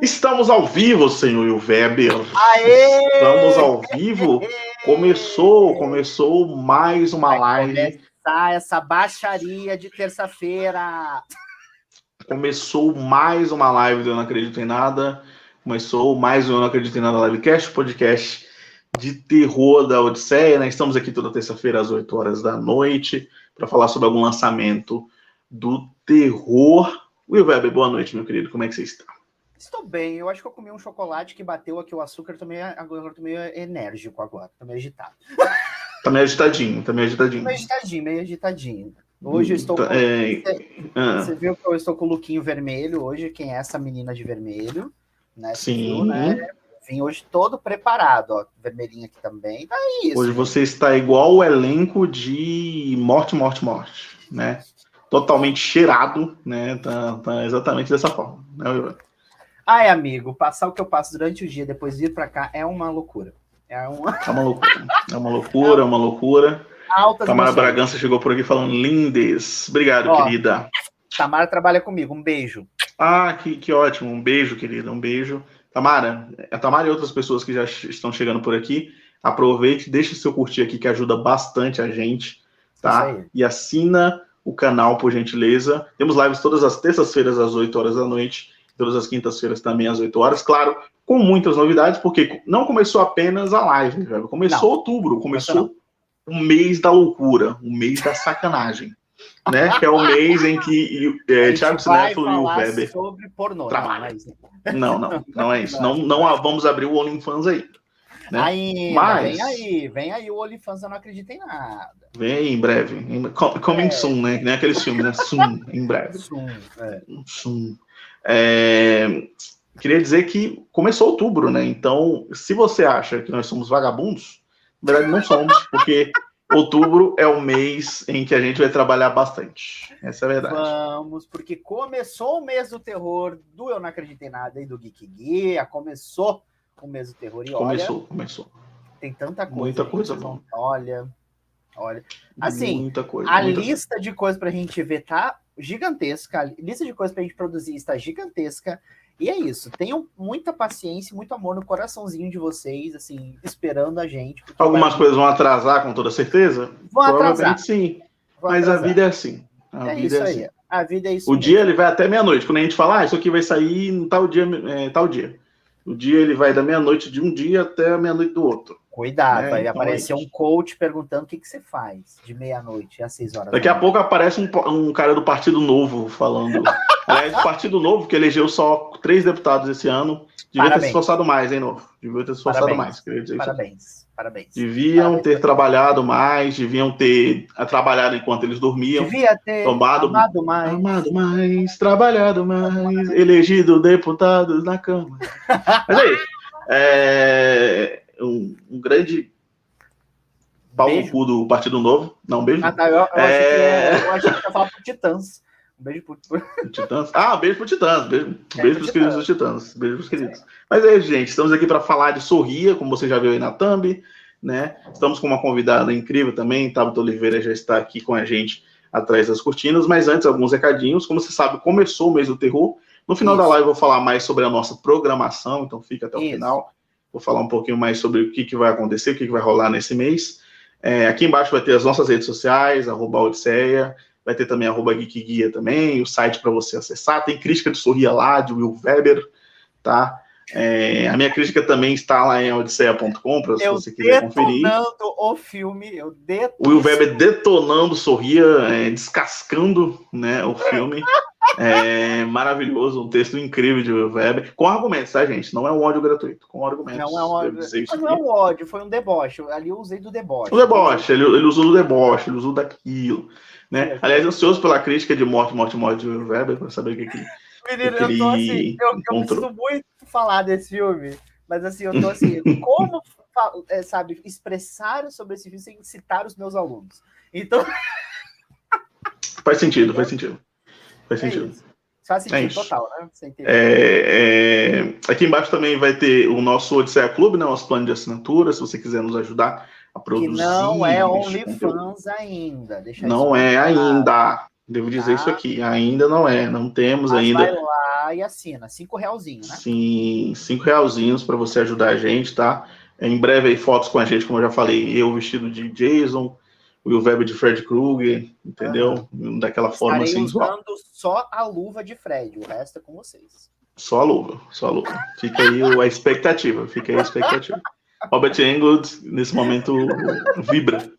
Estamos ao vivo, senhor Weber. Aê! Estamos ao vivo. Começou, começou mais uma Vai live. começar essa baixaria de terça-feira. Começou mais uma live do Eu Não Acredito em Nada. Começou mais um Eu Não Acredito em Nada Livecast, podcast de terror da Odisseia. Né? Estamos aqui toda terça-feira às 8 horas da noite para falar sobre algum lançamento do terror. Will Weber, boa noite, meu querido. Como é que você está? Estou bem, eu acho que eu comi um chocolate que bateu aqui o açúcar, meio, agora eu tô meio enérgico agora, tô meio agitado. Tá meio agitadinho, tá meio agitadinho. Meio agitadinho, meio agitadinho. Hoje eu estou com... Tá, é, ah, Você viu que eu estou com o lookinho vermelho hoje, quem é essa menina de vermelho, né? Você Sim. viu, né? Vim hoje todo preparado, ó, vermelhinho aqui também, tá isso. Hoje você está igual o elenco de Morte, Morte, Morte, né? Totalmente cheirado, né? Tá, tá exatamente dessa forma. Né? Ai, amigo, passar o que eu passo durante o dia, depois vir pra cá, é uma loucura. É uma É uma loucura. É uma loucura, é uma loucura. alta Tamara Bragança chegou por aqui falando lindes. Obrigado, Ó. querida. Tamara trabalha comigo, um beijo. Ah, que, que ótimo. Um beijo, querida. Um beijo. Tamara, a Tamara e outras pessoas que já estão chegando por aqui, aproveite, deixe seu curtir aqui, que ajuda bastante a gente, tá? E assina o canal, por gentileza. Temos lives todas as terças-feiras, às 8 horas da noite, todas as quintas-feiras também, às 8 horas. Claro, com muitas novidades, porque não começou apenas a live, velho. Começou Não. outubro, começou o mês da loucura, o mês da sacanagem. Né? Que é o mês em que é, Thiago vai Sinéfilo e o Weber sobre pornô. trabalham. Não, não, não, não é isso. Não, não vamos abrir o OnlyFans aí. Né? Ainda, Mas- vem aí, vem aí o OnlyFans, eu não acredito em nada. Vem aí em breve. Coming É. soon, né? Que nem aqueles filmes, né? Soon, em breve. Zoom, é. Soon. É, Queria dizer que começou outubro, né? Então, se você acha que nós somos vagabundos, na verdade não somos, porque outubro é o mês em que a gente vai trabalhar bastante. Essa é a verdade. Vamos, porque começou o mês do terror do Eu Não Acredito em Nada e do Geek Guia, começou o mês do terror e olha, Começou, começou. tem tanta coisa. Muita gente, coisa não- Olha, olha. Assim, muita coisa. A muita lista de coisas pra gente ver tá gigantesca. A lista de coisas pra gente produzir está gigantesca. E é isso. Tenham muita paciência e muito amor no coraçãozinho de vocês, assim, esperando a gente. Algumas vai- coisas vão atrasar, com toda certeza? vão atrasar. Sim. vão Mas a atrasar. vida é assim. A é vida isso é aí. assim. A vida é isso. O mesmo. dia ele vai até meia-noite. Quando a gente fala, ah, isso aqui vai sair em tal dia, é, tal dia. O dia ele vai da meia-noite de um dia até a meia-noite do outro. Cuidado, É, vai então aparecer é um coach perguntando o que, que você faz de meia-noite às seis horas. Daqui da a pouco aparece um, um cara do Partido Novo falando. Aliás, o Partido Novo, que elegeu só três deputados esse ano, devia ter Parabéns. se esforçado mais, hein, Novo? Devia ter se esforçado Parabéns. mais. Parabéns, parabéns. Deviam Parabéns. ter trabalhado mais, deviam ter trabalhado enquanto eles dormiam. Devia ter Tomado- amado mais. Amado mais, trabalhado mais, elegido deputados na Câmara. Mas é isso. É um, um grande pau no cu do Partido Novo. Não, um beijo. Ah, tá, eu, eu É. que, eu achei que ia falar pro Titãs. Beijo pro, Titãs. Ah, beijo pro Titãs. Beijo, É, beijo pro pros queridos dos Titãs. Beijo pros queridos. Mas é isso, gente. Estamos aqui para falar de Sorria, como você já viu aí na thumb. Né? Estamos com uma convidada incrível também. Tabata Oliveira já está aqui com a gente atrás das cortinas. Mas antes, alguns recadinhos. Como você sabe, começou o mês do terror. No final da Isso. live, eu vou falar mais sobre a nossa programação. Então, fica até o Isso. final. Vou falar um pouquinho mais sobre o que, que vai acontecer, o que, que vai rolar nesse mês. É, aqui embaixo vai ter as nossas redes sociais, arroba Odisseia, vai ter também arroba Geek Guia também, o site para você acessar. Tem crítica de Sorria lá, de Will Weber, tá? É, a minha crítica também está lá em odisseia.com, para se Eu você quiser conferir. detonando o filme, eu. O Will Weber detonando Sorria, é, descascando né, o filme. É, maravilhoso, um texto incrível de Weber, com argumentos, tá, gente? Não é um ódio gratuito, com argumentos. Não é um ódio, não é um ódio, foi um deboche. Ali eu usei do deboche. O deboche, ele, ele usou do deboche, ele usou daquilo. Né? Aliás, ansioso pela crítica de morte, morte, morte de Weber, para saber o que, que Menino, eu tô assim, eu, eu preciso muito falar desse filme, mas assim, eu tô assim, como, é, sabe, expressar sobre esse filme sem citar os meus alunos. Então, faz sentido, faz sentido. Faz é sentido. isso. Faz sentido É total, né? É, é, aqui embaixo também vai ter o nosso Odisseia Clube, né, nosso plano de assinatura, se você quiser nos ajudar a que produzir. não é. OnlyFans ainda. Deixa Não é ainda. Devo dizer tá? isso aqui. Ainda não é, não temos Mas ainda. Vai lá e assina, cinco realzinhos, né? Sim, cinco realzinhos para você ajudar a gente, tá? Em breve aí fotos com a gente, como eu já falei, eu vestido de Jason, Will Web de Fred Krueger, entendeu? Uhum. Daquela forma Estarei assim. usando só a luva de Fred, o resto é com vocês. Só a luva, só a luva. Fica aí a expectativa, fica aí a expectativa. Robert Englund, nesse momento, vibra.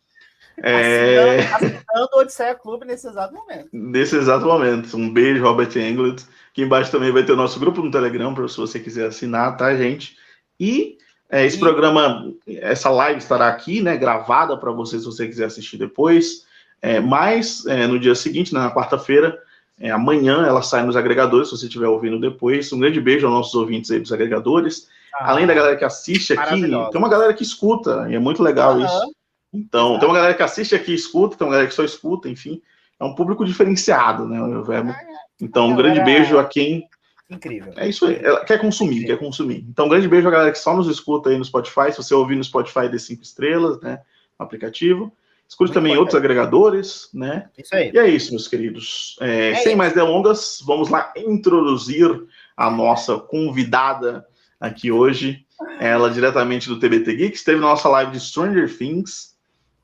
É... Assinando o Odisseia Clube nesse exato momento. Nesse exato momento. Um beijo, Robert Englund. Aqui embaixo também vai ter o nosso grupo no Telegram, para se você quiser assinar, tá, gente? E é, esse e... programa, essa live estará aqui, né, gravada para você, se você quiser assistir depois. É, mas é, no dia seguinte, né, na quarta-feira, é, amanhã ela sai nos agregadores, se você estiver ouvindo depois. Um grande beijo aos nossos ouvintes aí dos agregadores. Ah, Além da galera que assiste aqui, tem uma galera que escuta, e é muito legal uhum. isso. Então, tem uma galera que assiste aqui e escuta, tem uma galera que só escuta, enfim. É um público diferenciado, né, o verbo. Ah, é. Então, um grande beijo a quem. Incrível. É isso aí. Ela quer consumir, Incrível. quer consumir. Então, um grande beijo a galera que só nos escuta aí no Spotify. Se você ouvir no Spotify, dê cinco estrelas, né? No aplicativo. Escute Muito também outros agregadores, né? Isso aí. E é isso, meus queridos. É, é sem isso. mais delongas, vamos lá introduzir a nossa convidada aqui hoje. Ela diretamente do TBT Geeks, esteve na nossa live de Stranger Things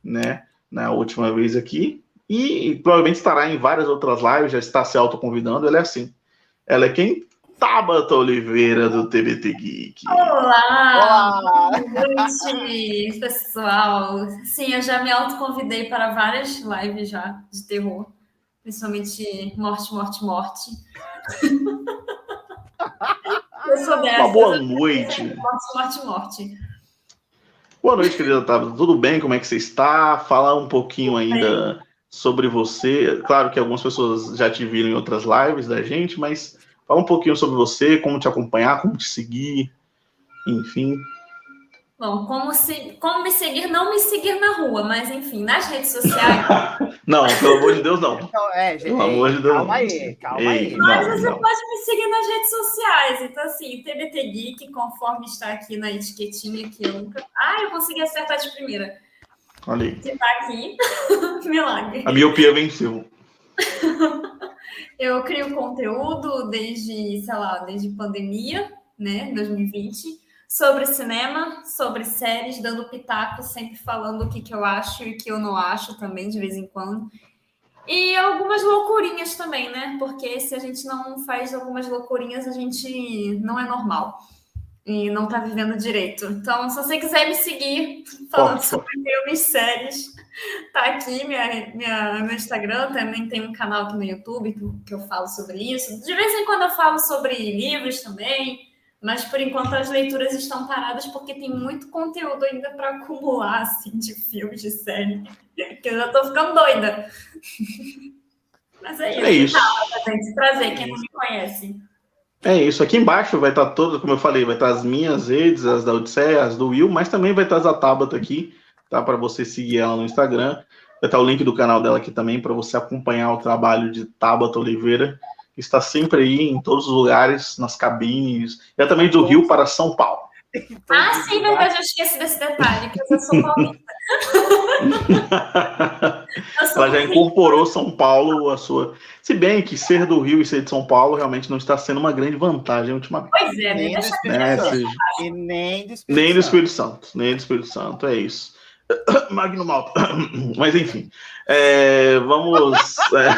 né? Na última vez aqui. E, provavelmente estará em várias outras lives, já está se autoconvidando. Ela é assim. Ela é quem? Tabata Oliveira, do TBT Geek. Olá! Olá! noite, pessoal. Sim, eu já me autoconvidei para várias lives já de terror. Principalmente Morte, Morte, Morte. eu sou dessa. Uma boa noite. Morte, Morte, Morte. Boa noite, querida Tabata. Tudo bem? Como é que você está? Falar um pouquinho ainda sobre você. Claro que algumas pessoas já te viram em outras lives da gente, mas fala um pouquinho sobre você, como te acompanhar, como te seguir, enfim. Bom, como, se, como me seguir, não me seguir na rua, mas enfim, nas redes sociais. não, pelo amor de Deus, não. Então, é, gente, pelo amor de Deus. Calma aí, calma Ei, aí. Mas não, você não. pode me seguir nas redes sociais. Então, assim, TBT Geek, conforme está aqui na etiquetinha que eu nunca. Ah, eu consegui acertar de primeira. Olha aí. Que tá aqui. Milagre. A miopia venceu. eu crio conteúdo desde, sei lá, desde pandemia, né, 2020 sobre cinema, sobre séries, dando pitaco, sempre falando o que, que eu acho e o que eu não acho também, de vez em quando. E algumas loucurinhas também, né? Porque se a gente não faz algumas loucurinhas, a gente não é normal. E não tá vivendo direito. Então, se você quiser me seguir falando sobre filmes, séries, tá aqui minha, minha, meu Instagram. Também tem um canal aqui no YouTube que eu falo sobre isso. De vez em quando eu falo sobre livros também mas por enquanto as leituras estão paradas porque tem muito conteúdo ainda para acumular assim, de filmes, de série, que eu já estou ficando doida. Mas é isso. É isso. Tá, gente, prazer, quem não me conhece. É isso. Aqui embaixo vai estar tá todo, como eu falei, vai estar tá as minhas redes, as da Odisseia, as do Will, mas também vai estar as da Tabata aqui, tá? Para você seguir ela no Instagram. Vai estar o link do canal dela aqui também para você acompanhar o trabalho de Tabata Oliveira está sempre aí em todos os lugares, nas cabines, e é também do Rio para São Paulo. Ah, sim, verdade, eu esqueci desse detalhe, que eu sou Paulista. Ela já incorporou São Paulo a sua. Se bem que ser do Rio e ser de São Paulo realmente não está sendo uma grande vantagem ultimamente. Pois é, nem do Espírito né? Santo. E nem do Espírito, nem do Espírito Santo. Nem do Espírito Santo, é isso. Magno Malta. Mas enfim. É, vamos. É...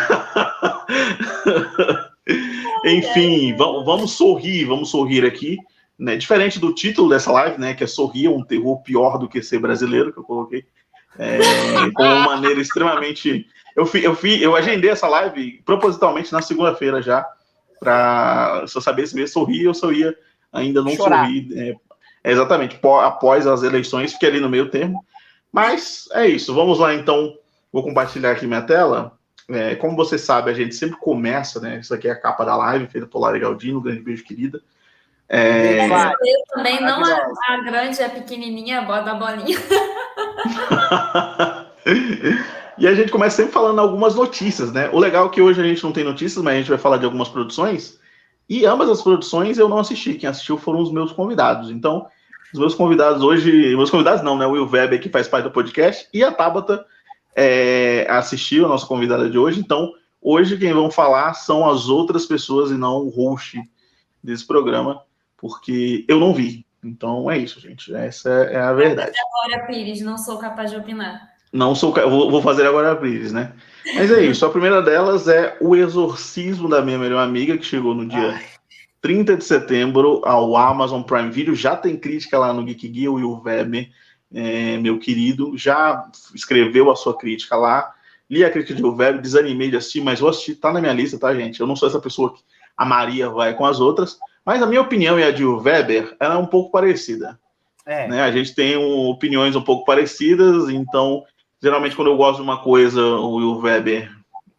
Enfim, vamos sorrir, vamos sorrir aqui. Né? Diferente do título dessa live, né? Que é sorrir, um terror pior do que ser brasileiro, que eu coloquei. É, com uma maneira extremamente. Eu, fi, eu, fi, eu agendei essa live propositalmente na segunda-feira já, para se eu saber se eu ia sorrir ou se eu ia ainda não Chorar. sorrir. É, exatamente, após as eleições, fiquei ali no meio termo. Mas é isso, vamos lá então. Vou compartilhar aqui minha tela. É, como você sabe, a gente sempre começa, né? Isso aqui é a capa da live, feita por Lara Galdino, grande beijo, querida. É... Eu também, não a, a, grande, a pequenininha, a da bolinha. e a gente começa sempre falando algumas notícias, né? O legal é que hoje a gente não tem notícias, mas a gente vai falar de algumas produções. E ambas as produções eu não assisti. Quem assistiu foram os meus convidados. Então, os meus convidados hoje, meus convidados não, né? O Will Weber, que faz parte do podcast, e a Tabata, é, assistiu a nossa convidada de hoje. Então, Hoje quem vão falar são as outras pessoas e não o host desse programa, porque eu não vi. Então é isso, gente. Essa é a verdade. Agora, Pires, não sou capaz de opinar. Não sou, vou fazer agora a Pires, né? Mas é isso. A primeira delas é O Exorcismo da Minha Melhor Amiga, que chegou no dia Ai. 30 de setembro ao Amazon Prime Video. Já tem crítica lá no Geek Guia, o Will Weber, é, meu querido, já escreveu a sua crítica lá. Li a crítica de Will Weber, desanimei de assistir, mas vou assistir, tá na minha lista, tá, gente? Eu não sou essa pessoa que a Maria vai com as outras, mas a minha opinião e a de Will Weber, ela é um pouco parecida. É. Né? A gente tem um, opiniões um pouco parecidas, então Geralmente, quando eu gosto de uma coisa, o Will Weber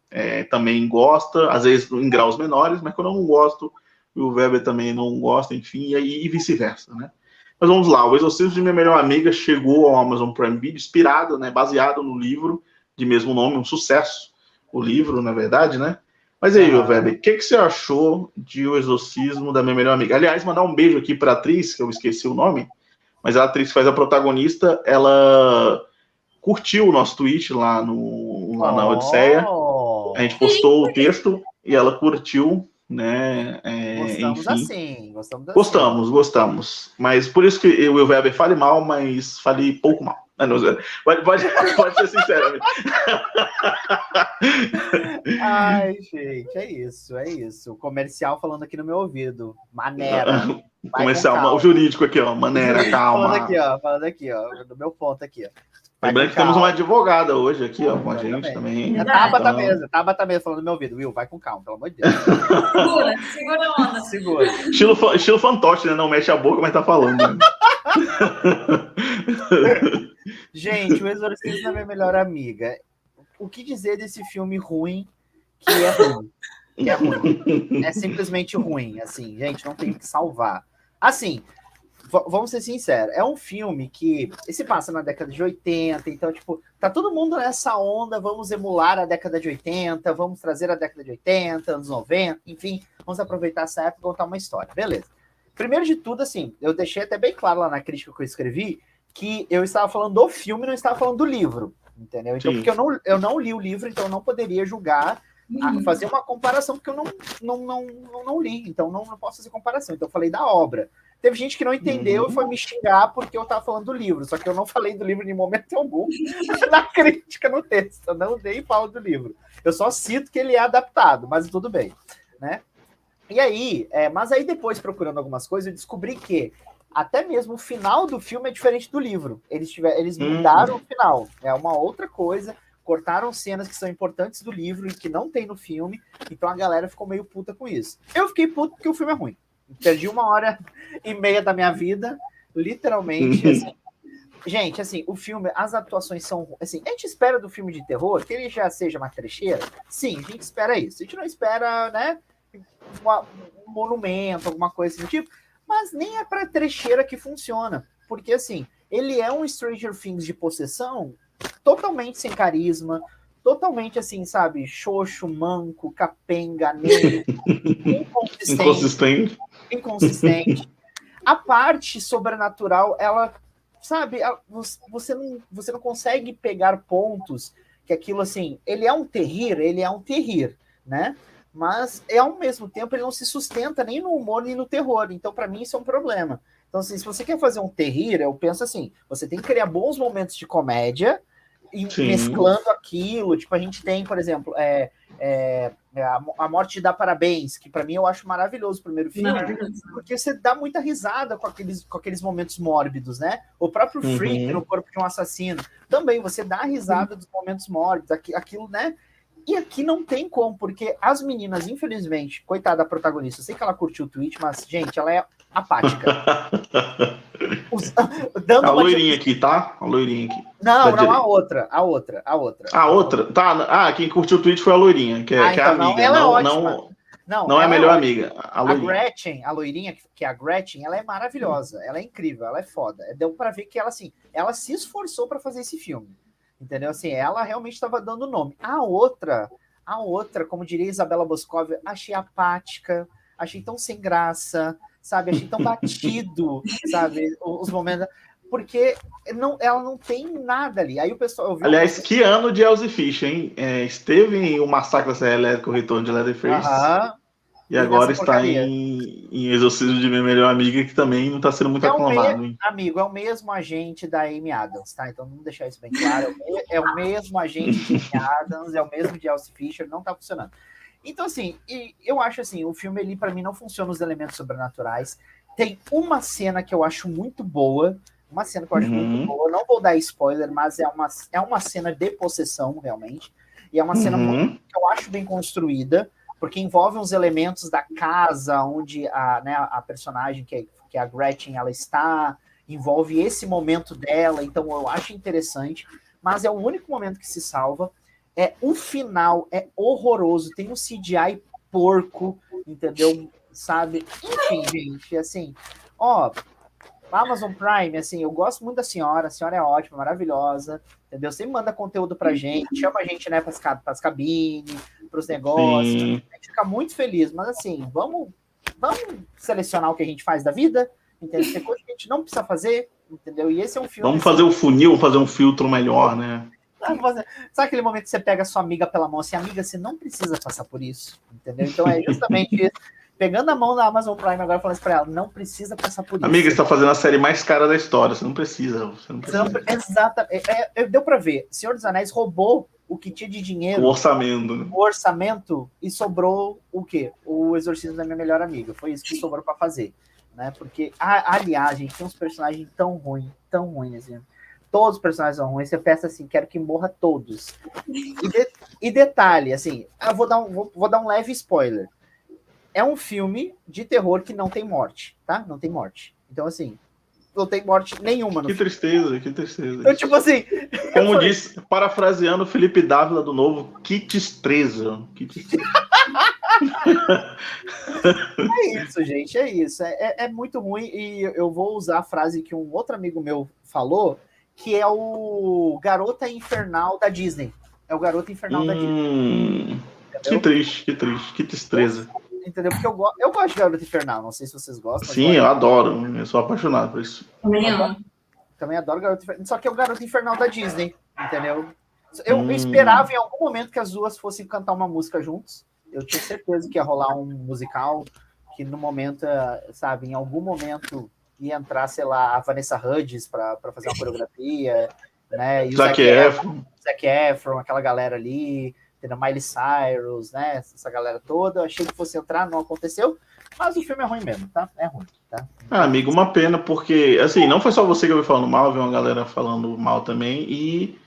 é, também gosta, às vezes em graus menores, mas quando eu não gosto, o Will Weber também não gosta, enfim, e, e vice-versa, né? Mas vamos lá, o Exorcismo de Minha Melhor Amiga chegou ao Amazon Prime Video, inspirado, né, baseado no livro de mesmo nome, um sucesso, o livro, na verdade, né? Mas aí, ah. Weber, o que, que você achou de O Exorcismo da Minha Melhor Amiga? Aliás, mandar um beijo aqui para a atriz, que eu esqueci o nome, mas a atriz que faz a protagonista, ela curtiu o nosso tweet lá, no, lá na Odisseia. A gente postou o texto e ela curtiu, né? É, gostamos enfim. assim, gostamos assim. Gostamos, gostamos. Mas por isso que o Will Weber fale mal, mas fale pouco mal. Ah, não, pode, pode, pode ser sincero. Ai, gente, é isso, é isso. O comercial falando aqui no meu ouvido. Maneira. comercial, o jurídico aqui, ó. Maneira, calma. Falando aqui, ó. Falando aqui, ó. Do meu ponto aqui, ó. Lembrando que temos uma advogada hoje aqui, ó, com a gente também. A Tabata então... mesa, Tabata mesa falando no meu ouvido. Will, vai com calma, pelo amor de Deus. Segura, segura a onda. Segura. Estilo, estilo fantoche, né? Não mexe a boca, mas tá falando. Né? gente, o Exorcismo da minha melhor amiga. O que dizer desse filme ruim que é ruim? Que é ruim. É simplesmente ruim, assim, gente, não tem que salvar. Assim, vamos ser sinceros, é um filme que se passa na década de 80, então, tipo, tá todo mundo nessa onda, vamos emular a década de 80, vamos trazer a década de 80, anos 90, enfim, vamos aproveitar essa época e contar uma história. Beleza. Primeiro de tudo, assim, eu deixei até bem claro lá na crítica que eu escrevi que eu estava falando do filme, não estava falando do livro, entendeu? Então, Sim. porque eu não, eu não li o livro, então eu não poderia julgar uhum. fazer uma comparação, porque eu não, não, não, não, não li, então não, não posso fazer comparação. Então eu falei da obra. Teve gente que não entendeu uhum. e foi me xingar porque eu estava falando do livro, só que eu não falei do livro em momento algum na crítica no texto. Eu não dei falo do livro. Eu só cito que ele é adaptado, mas tudo bem, né? E aí, é, mas aí depois procurando algumas coisas, eu descobri que até mesmo o final do filme é diferente do livro. Eles, tiver, eles uhum. mudaram o final. É uma outra coisa. Cortaram cenas que são importantes do livro e que não tem no filme. Então a galera ficou meio puta com isso. Eu fiquei puto porque o filme é ruim. Perdi uma hora e meia da minha vida, literalmente. Assim. Gente, assim, o filme, as atuações são. Assim, a gente espera do filme de terror que ele já seja uma trecheira. Sim, a gente espera isso. A gente não espera, né? Uma, um monumento, alguma coisa do tipo. Mas nem é pra trecheira que funciona. Porque, assim, ele é um Stranger Things de possessão totalmente sem carisma, totalmente assim, sabe? Xoxo, manco, capenga, negro, inconsistente. Inconsistente inconsistente. A parte sobrenatural, ela, sabe, você não, você não consegue pegar pontos que aquilo assim, ele é um terrir, ele é um terrir, né? Mas é ao mesmo tempo ele não se sustenta nem no humor nem no terror. Então, para mim, isso é um problema. Então, assim, se você quer fazer um terrir, eu penso assim: você tem que criar bons momentos de comédia, e mesclando aquilo. Tipo, a gente tem, por exemplo, é, é, é a, Morte dá Parabéns, que para mim eu acho maravilhoso o primeiro filme, porque você dá muita risada com aqueles, com aqueles momentos mórbidos, né? O próprio uhum. Freak no corpo de um assassino, também você dá risada dos momentos mórbidos, aquilo, né? E aqui não tem como, porque as meninas, infelizmente, coitada da protagonista, eu sei que ela curtiu o tweet, mas, gente, ela é apática. Os, dando a loirinha aqui, tá? A loirinha aqui. Não, não, direita. a outra, a outra, a outra. A outra? Tá, ah, quem curtiu o tweet foi a loirinha, que, é, ah, que é a então, amiga. Não, ela é não, é ótima. Não, não, não é a melhor é amiga. A, a, Gretchen, a loirinha, que é a Gretchen, ela é maravilhosa, ela é incrível, ela é foda. Deu para ver que ela, assim, ela se esforçou para fazer esse filme. Entendeu? Assim, ela realmente estava dando nome. A outra, a outra, como diria Isabela Boscov, achei apática, achei tão sem graça, sabe? Achei tão batido, sabe? Os momentos. porque não, ela não tem nada ali. Aí o pessoal. Aliás, que ano de Elsie Fish, hein? É, esteve em o Massacre da Serra Elétrica, o Retorno de Leatherface. Aham. E agora está em, em Exorcismo de Minha Melhor Amiga, que também não está sendo muito é aclamado. Amigo, é o mesmo agente da Amy Adams, tá? Então vamos deixar isso bem claro. É o mesmo agente de Amy Adams, é o mesmo de Elsie Fisher, não está funcionando. Então, assim, eu acho assim, o filme ali, para mim, não funciona os elementos sobrenaturais. Tem uma cena que eu acho muito boa, uma cena que eu acho uhum. muito boa. Não vou dar spoiler, mas é uma, é uma cena de possessão, realmente. E é uma cena uhum. que eu acho bem construída porque envolve uns elementos da casa onde a, né, a personagem, que é, que é a Gretchen, ela está, envolve esse momento dela, então eu acho interessante, mas é o único momento que se salva. É o final é horroroso, tem um CGI porco, entendeu? Sabe? Enfim, gente, assim, ó, Amazon Prime, assim, eu gosto muito da senhora, a senhora é ótima, maravilhosa, entendeu? Sempre manda conteúdo pra gente, chama a gente, né, pras, pras cabines, pros negócios, Sim. a gente fica muito feliz, mas assim, vamos, vamos selecionar o que a gente faz da vida, entendeu? Tem coisa que a gente não precisa fazer, entendeu? E esse é um filme... Vamos fazer o um funil, fazer um filtro melhor, né? Sabe aquele momento que você pega a sua amiga pela mão assim, amiga, você não precisa passar por isso, entendeu? Então é justamente isso pegando a mão da Amazon Prime agora falando isso pra ela, não precisa passar por isso. Amiga, você tá fazendo a série mais cara da história, você não precisa. Você não precisa. Você não, exatamente. É, é, deu pra ver. Senhor dos Anéis roubou o que tinha de dinheiro. O orçamento. Né? O orçamento e sobrou o quê? O exorcismo da minha melhor amiga. Foi isso que sobrou para fazer. Né? Porque, a, aliás, gente, tem uns personagens tão ruins, tão ruins assim. Todos os personagens são ruins. Você pensa assim, quero que morra todos. E, de, e detalhe, assim, eu vou dar um, vou, vou dar um leve spoiler é um filme de terror que não tem morte, tá? Não tem morte. Então, assim, não tem morte nenhuma no Que filme. tristeza, que tristeza. Então, tipo assim. Como falei... disse, parafraseando Felipe Dávila do novo, que tristeza. Que tristeza. é isso, gente, é isso. É, é, é, muito ruim e eu vou usar a frase que um outro amigo meu falou, que é o Garota Infernal da Disney. É o Garota Infernal hum, da Disney. Hum, que triste, que triste, que tristeza entendeu? Porque eu, eu gosto de Garota Infernal, não sei se vocês gostam. Sim, eu adoro, eu sou apaixonado por isso. Também amo. Também adoro Garota Infernal, só que é o Garota Infernal da Disney, entendeu? Eu, hum. esperava em algum momento que as duas fossem cantar uma música juntos. Eu tinha certeza que ia rolar um musical, que no momento, sabe, em algum momento ia entrar, sei lá, a Vanessa Hudgens para fazer uma coreografia, né? E o Zac Efron. Zac Efron, aquela galera ali entendeu? Miley Cyrus, né? Essa galera toda. Eu achei que fosse entrar, não aconteceu. Mas o filme é ruim mesmo, tá? É ruim, tá? Ah, amigo, uma pena, porque, assim, não foi só você que eu vi falando mal, vi uma galera falando mal também, e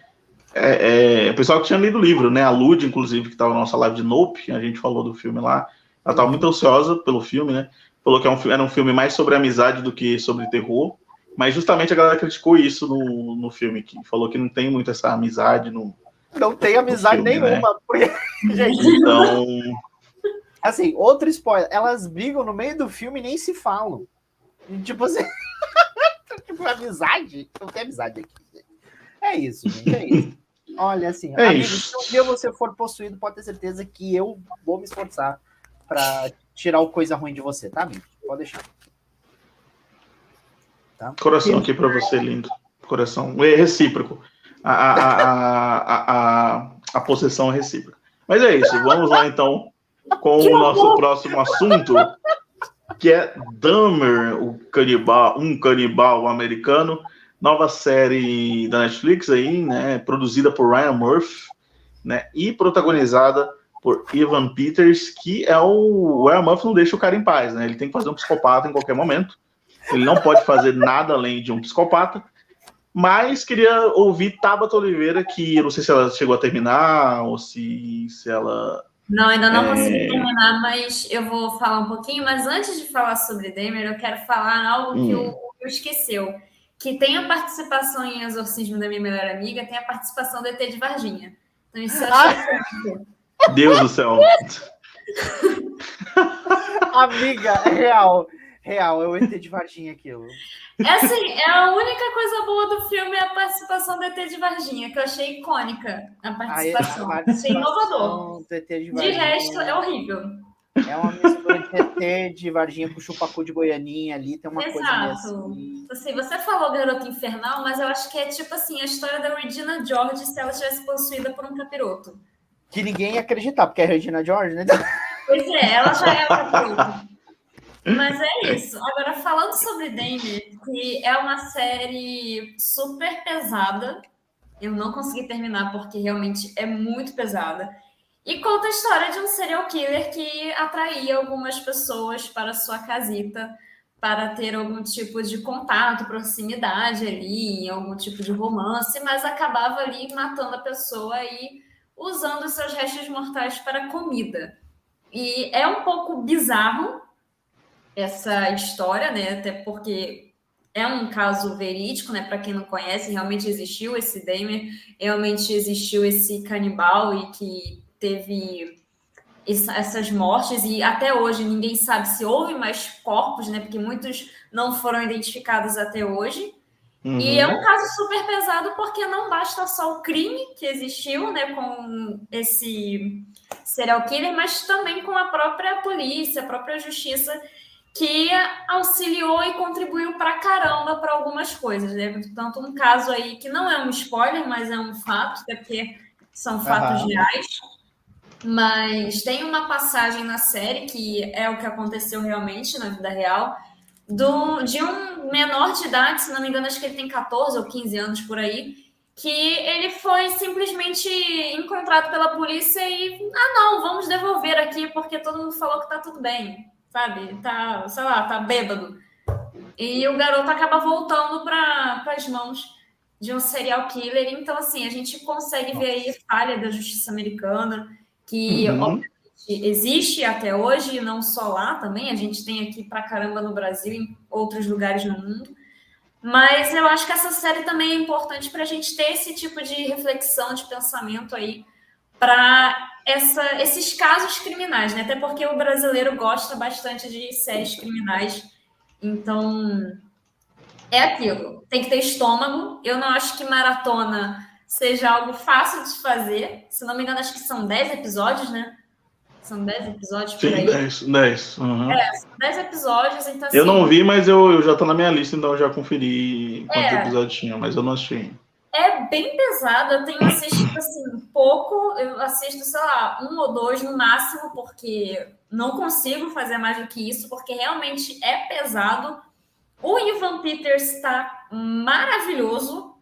é, é, o pessoal que tinha lido o livro, né? A Lud, inclusive, que estava na nossa live de Nope, a gente falou do filme lá, ela estava muito ansiosa pelo filme, né? Falou que é era um filme mais sobre amizade do que sobre terror, mas justamente a galera criticou isso no, no filme, que falou que não tem muito essa amizade no, não tem amizade filme, né? nenhuma. Né? Porque, gente, então... Assim, outro spoiler. Elas brigam no meio do filme e nem se falam. E, tipo assim. tipo, amizade? Não tem amizade aqui. É isso, gente. É isso. Olha, assim, é amigo, isso. se um dia você for possuído, pode ter certeza que eu vou me esforçar para tirar o coisa ruim de você, tá, amigo? Pode deixar. Tá? Coração aqui para você, lindo. Coração. É recíproco a, a, a, a, possessão recíproca. Mas é isso, vamos lá então com o nosso próximo assunto, que é Dahmer, o canibal, um canibal americano, nova série da Netflix aí, né, produzida por Ryan Murphy, né, e protagonizada por Ivan Peters, que é o, o Ryan Murphy não deixa o cara em paz, né, ele tem que fazer um psicopata em qualquer momento, ele não pode fazer nada além de um psicopata, mas queria ouvir Tabata Oliveira, que eu não sei se ela chegou a terminar ou se, se ela. Não, ainda não é... consegui terminar, mas eu vou falar um pouquinho. Mas antes de falar sobre Demer, eu quero falar algo hum. que o Will esqueceu. Que tem a participação em Exorcismo da minha melhor amiga, tem a participação do ET de Varginha. Então isso eu achei Deus do céu. amiga, é real. Real, é o ET de Varginha aquilo. É assim, é a única coisa boa do filme é a participação do ET de Varginha, que eu achei icônica. A participação. A participação achei inovador. De, de, resto, é horrível. É uma mistura de ter de Varginha com chupacu de Goianinha ali, tem uma Exato. coisa assim. Assim, você falou Garota Infernal, mas eu acho que é tipo assim, a história da Regina George se ela tivesse possuída por um capiroto. Que ninguém ia acreditar, porque é a Regina George, né? Pois é, ela já é o capiroto. Mas é isso. Agora, falando sobre Dahmer, que é uma série super pesada, eu não consegui terminar porque realmente é muito pesada. E conta a história de um serial killer que atraía algumas pessoas para sua casita para ter algum tipo de contato, proximidade ali, algum tipo de romance, mas acabava ali matando a pessoa e usando seus restos mortais para comida. E é um pouco bizarro essa história, né? Até porque é um caso verídico, né? Para quem não conhece, realmente existiu esse Dahmer, realmente existiu esse canibal e que teve essas mortes e até hoje ninguém sabe se houve mais corpos, né? Porque muitos não foram identificados até hoje. Uhum. E é um caso super pesado porque não basta só o crime que existiu, né, com esse serial killer, mas também com a própria polícia, a própria justiça que auxiliou e contribuiu para caramba para algumas coisas, né? Tanto um caso aí que não é um spoiler, mas é um fato, até porque são fatos uhum. reais. Mas tem uma passagem na série que é o que aconteceu realmente na vida real, do, de um menor de idade, se não me engano, acho que ele tem 14 ou 15 anos por aí, que ele foi simplesmente encontrado pela polícia e, ah, não, vamos devolver aqui porque todo mundo falou que tá tudo bem sabe? Tá, sei lá, tá bêbado. E o garoto acaba voltando para as mãos de um serial killer. Então, assim, a gente consegue Nossa. ver aí a falha da justiça americana, que uhum. existe até hoje, e não só lá também. A gente tem aqui pra caramba no Brasil e em outros lugares no mundo. Mas eu acho que essa série também é importante para a gente ter esse tipo de reflexão, de pensamento aí, para essa, esses casos criminais, né? Até porque o brasileiro gosta bastante de séries criminais. Então, é aquilo. Tem que ter estômago. Eu não acho que maratona seja algo fácil de fazer. Se não me engano, acho que são 10 episódios, né? São 10 episódios por Sim, aí. 10. 10. Uhum. É, são 10 episódios. Então, assim, eu não vi, mas eu, eu já tô na minha lista, então eu já conferi quantos é, episódios tinha, mas eu não assisti. É bem pesado, eu tenho assistido assim pouco, eu assisto, sei lá, um ou dois no máximo, porque não consigo fazer mais do que isso, porque realmente é pesado. O Ivan Peters está maravilhoso,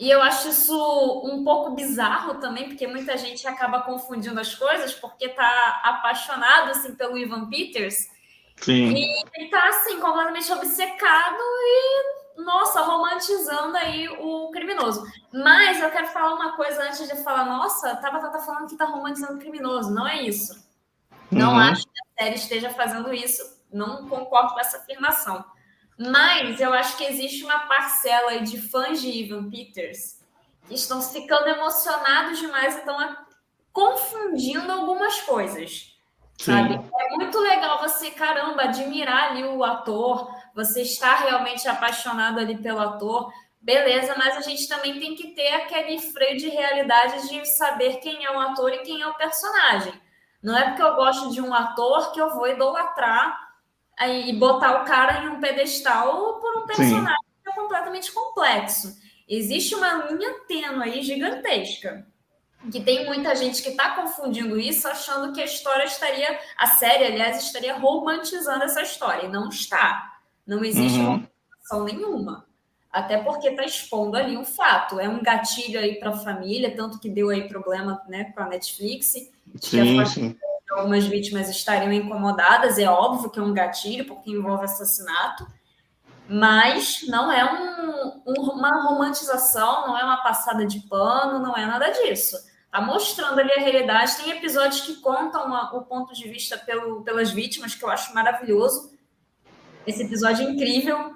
e eu acho isso um pouco bizarro também, porque muita gente acaba confundindo as coisas, porque tá apaixonado assim pelo Ivan Peters. Sim. E ele tá assim completamente obcecado e nossa, romantizando aí o criminoso. Mas eu quero falar uma coisa antes de falar, nossa, tá falando que tá romantizando o criminoso. Não é isso. Não uhum. acho que a série esteja fazendo isso. Não concordo com essa afirmação. Mas eu acho que existe uma parcela aí de fãs de Ivan Peters que estão ficando emocionados demais e estão confundindo algumas coisas. Sim. Sabe? É muito legal você, caramba, admirar ali o ator, você está realmente apaixonado ali pelo ator, beleza, mas a gente também tem que ter aquele freio de realidade de saber quem é o ator e quem é o personagem. Não é porque eu gosto de um ator que eu vou idolatrar e botar o cara em um pedestal por um personagem Sim. que é completamente complexo. Existe uma linha tênue aí gigantesca. Que tem muita gente que está confundindo isso, achando que a história estaria, a série, aliás, estaria romantizando essa história. E não está. Não existe uhum. nenhuma. Até porque está expondo ali um fato. É um gatilho aí para a família, tanto que deu aí problema né, com a Netflix. Sim, sim. Algumas vítimas estariam incomodadas, é óbvio que é um gatilho, porque envolve assassinato. Mas não é um, um, uma romantização, não é uma passada de pano, não é nada disso. Está mostrando ali a realidade. Tem episódios que contam a, o ponto de vista pelo, pelas vítimas, que eu acho maravilhoso esse episódio incrível.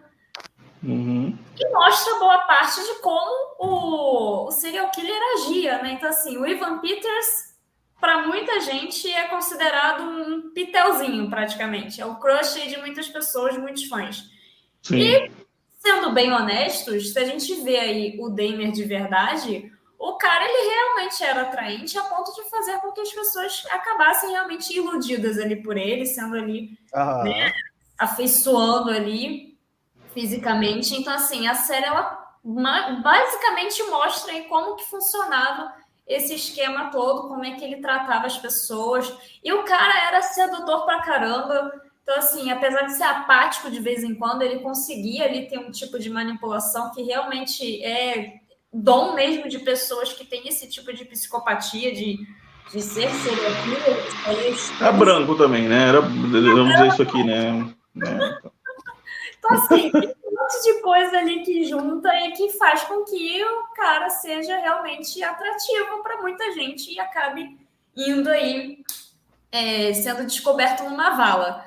Uhum. E mostra boa parte de como o, o serial killer agia, né? Então, assim, o Ivan Peters, para muita gente, é considerado um pitelzinho, praticamente. É o crush de muitas pessoas, de muitos fãs. Sim. E, sendo bem honestos, se a gente vê aí o Damer de verdade, o o cara ele realmente era atraente a ponto de fazer com que as pessoas acabassem realmente iludidas ali por ele, sendo ali uhum. né, afeiçoando ali fisicamente. Então, assim, a série ela basicamente mostra aí como que funcionava esse esquema todo, como é que ele tratava as pessoas. E o cara era sedutor pra caramba. Então, assim, apesar de ser apático de vez em quando, ele conseguia ali ter um tipo de manipulação que realmente é dom mesmo de pessoas que têm esse tipo de psicopatia, de, de ser serial É branco também, né? Era, vamos dizer isso aqui, né? É. Então, assim, tem um monte de coisa ali que junta e que faz com que o cara seja realmente atrativo para muita gente e acabe indo aí é, sendo descoberto numa vala.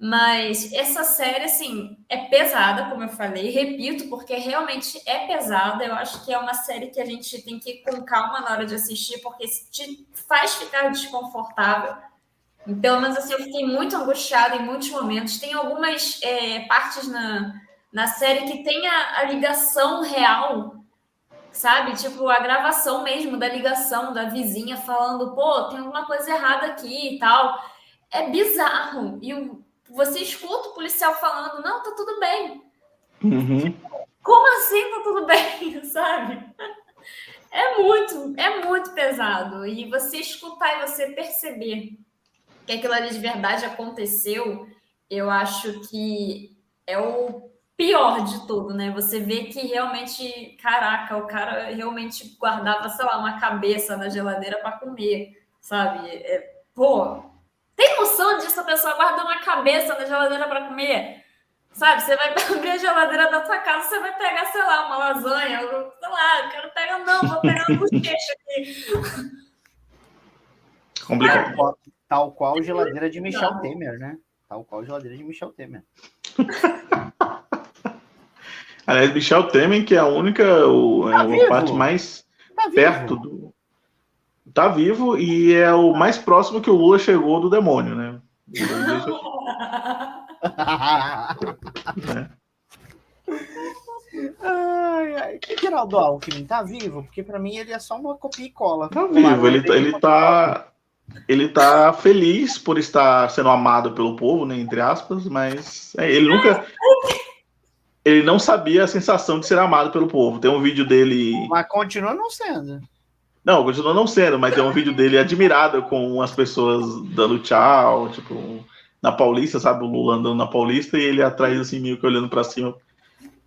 Mas essa série, assim, é pesada, como eu falei, repito, porque realmente é pesada. Eu acho que é uma série que a gente tem que ir com calma na hora de assistir, porque te faz ficar desconfortável. Pelo menos assim, eu fiquei muito angustiada em muitos momentos. Tem algumas é, partes na, na série que tem a, a ligação real, sabe? Tipo, a gravação mesmo da ligação da vizinha falando, pô, tem alguma coisa errada aqui e tal. É bizarro. E o você escuta o policial falando, não, tá tudo bem. Uhum. Como assim tá tudo bem, sabe? É muito, é muito pesado. E você escutar e você perceber que aquilo ali de verdade aconteceu, eu acho que é o pior de tudo, né? Você vê que realmente, caraca, o cara realmente guardava, sei lá, uma cabeça na geladeira para comer, sabe? É, pô, tem noção disso? A pessoa guarda uma cabeça na geladeira para comer? Sabe, você vai abrir a geladeira da sua casa, você vai pegar, sei lá, uma lasanha, sei lá, eu quero pegar, não, vou pegar um bochecha aqui. Complicado. Tal, qual geladeira de Michel não. Temer, né? Tal qual geladeira de Michel Temer. Aliás, Michel Temer, que é a única, o, tá é a parte mais tá perto do, tá vivo e é o mais próximo que o Lula chegou do demônio, né? é. Ai, ai. Geraldo Alckmin tá vivo? Porque para mim ele é só uma copia e cola. Tá vivo, ele, tá, ele tá. Ele tá feliz por estar sendo amado pelo povo, né? Entre aspas, mas é, ele nunca. Ele não sabia a sensação de ser amado pelo povo. Tem um vídeo dele. Mas continua não sendo. Não, continua não sendo, mas tem um vídeo dele admirado com as pessoas dando tchau, tipo, na Paulista, sabe? O Lula andando na Paulista e ele atrás, assim, meio que olhando para cima,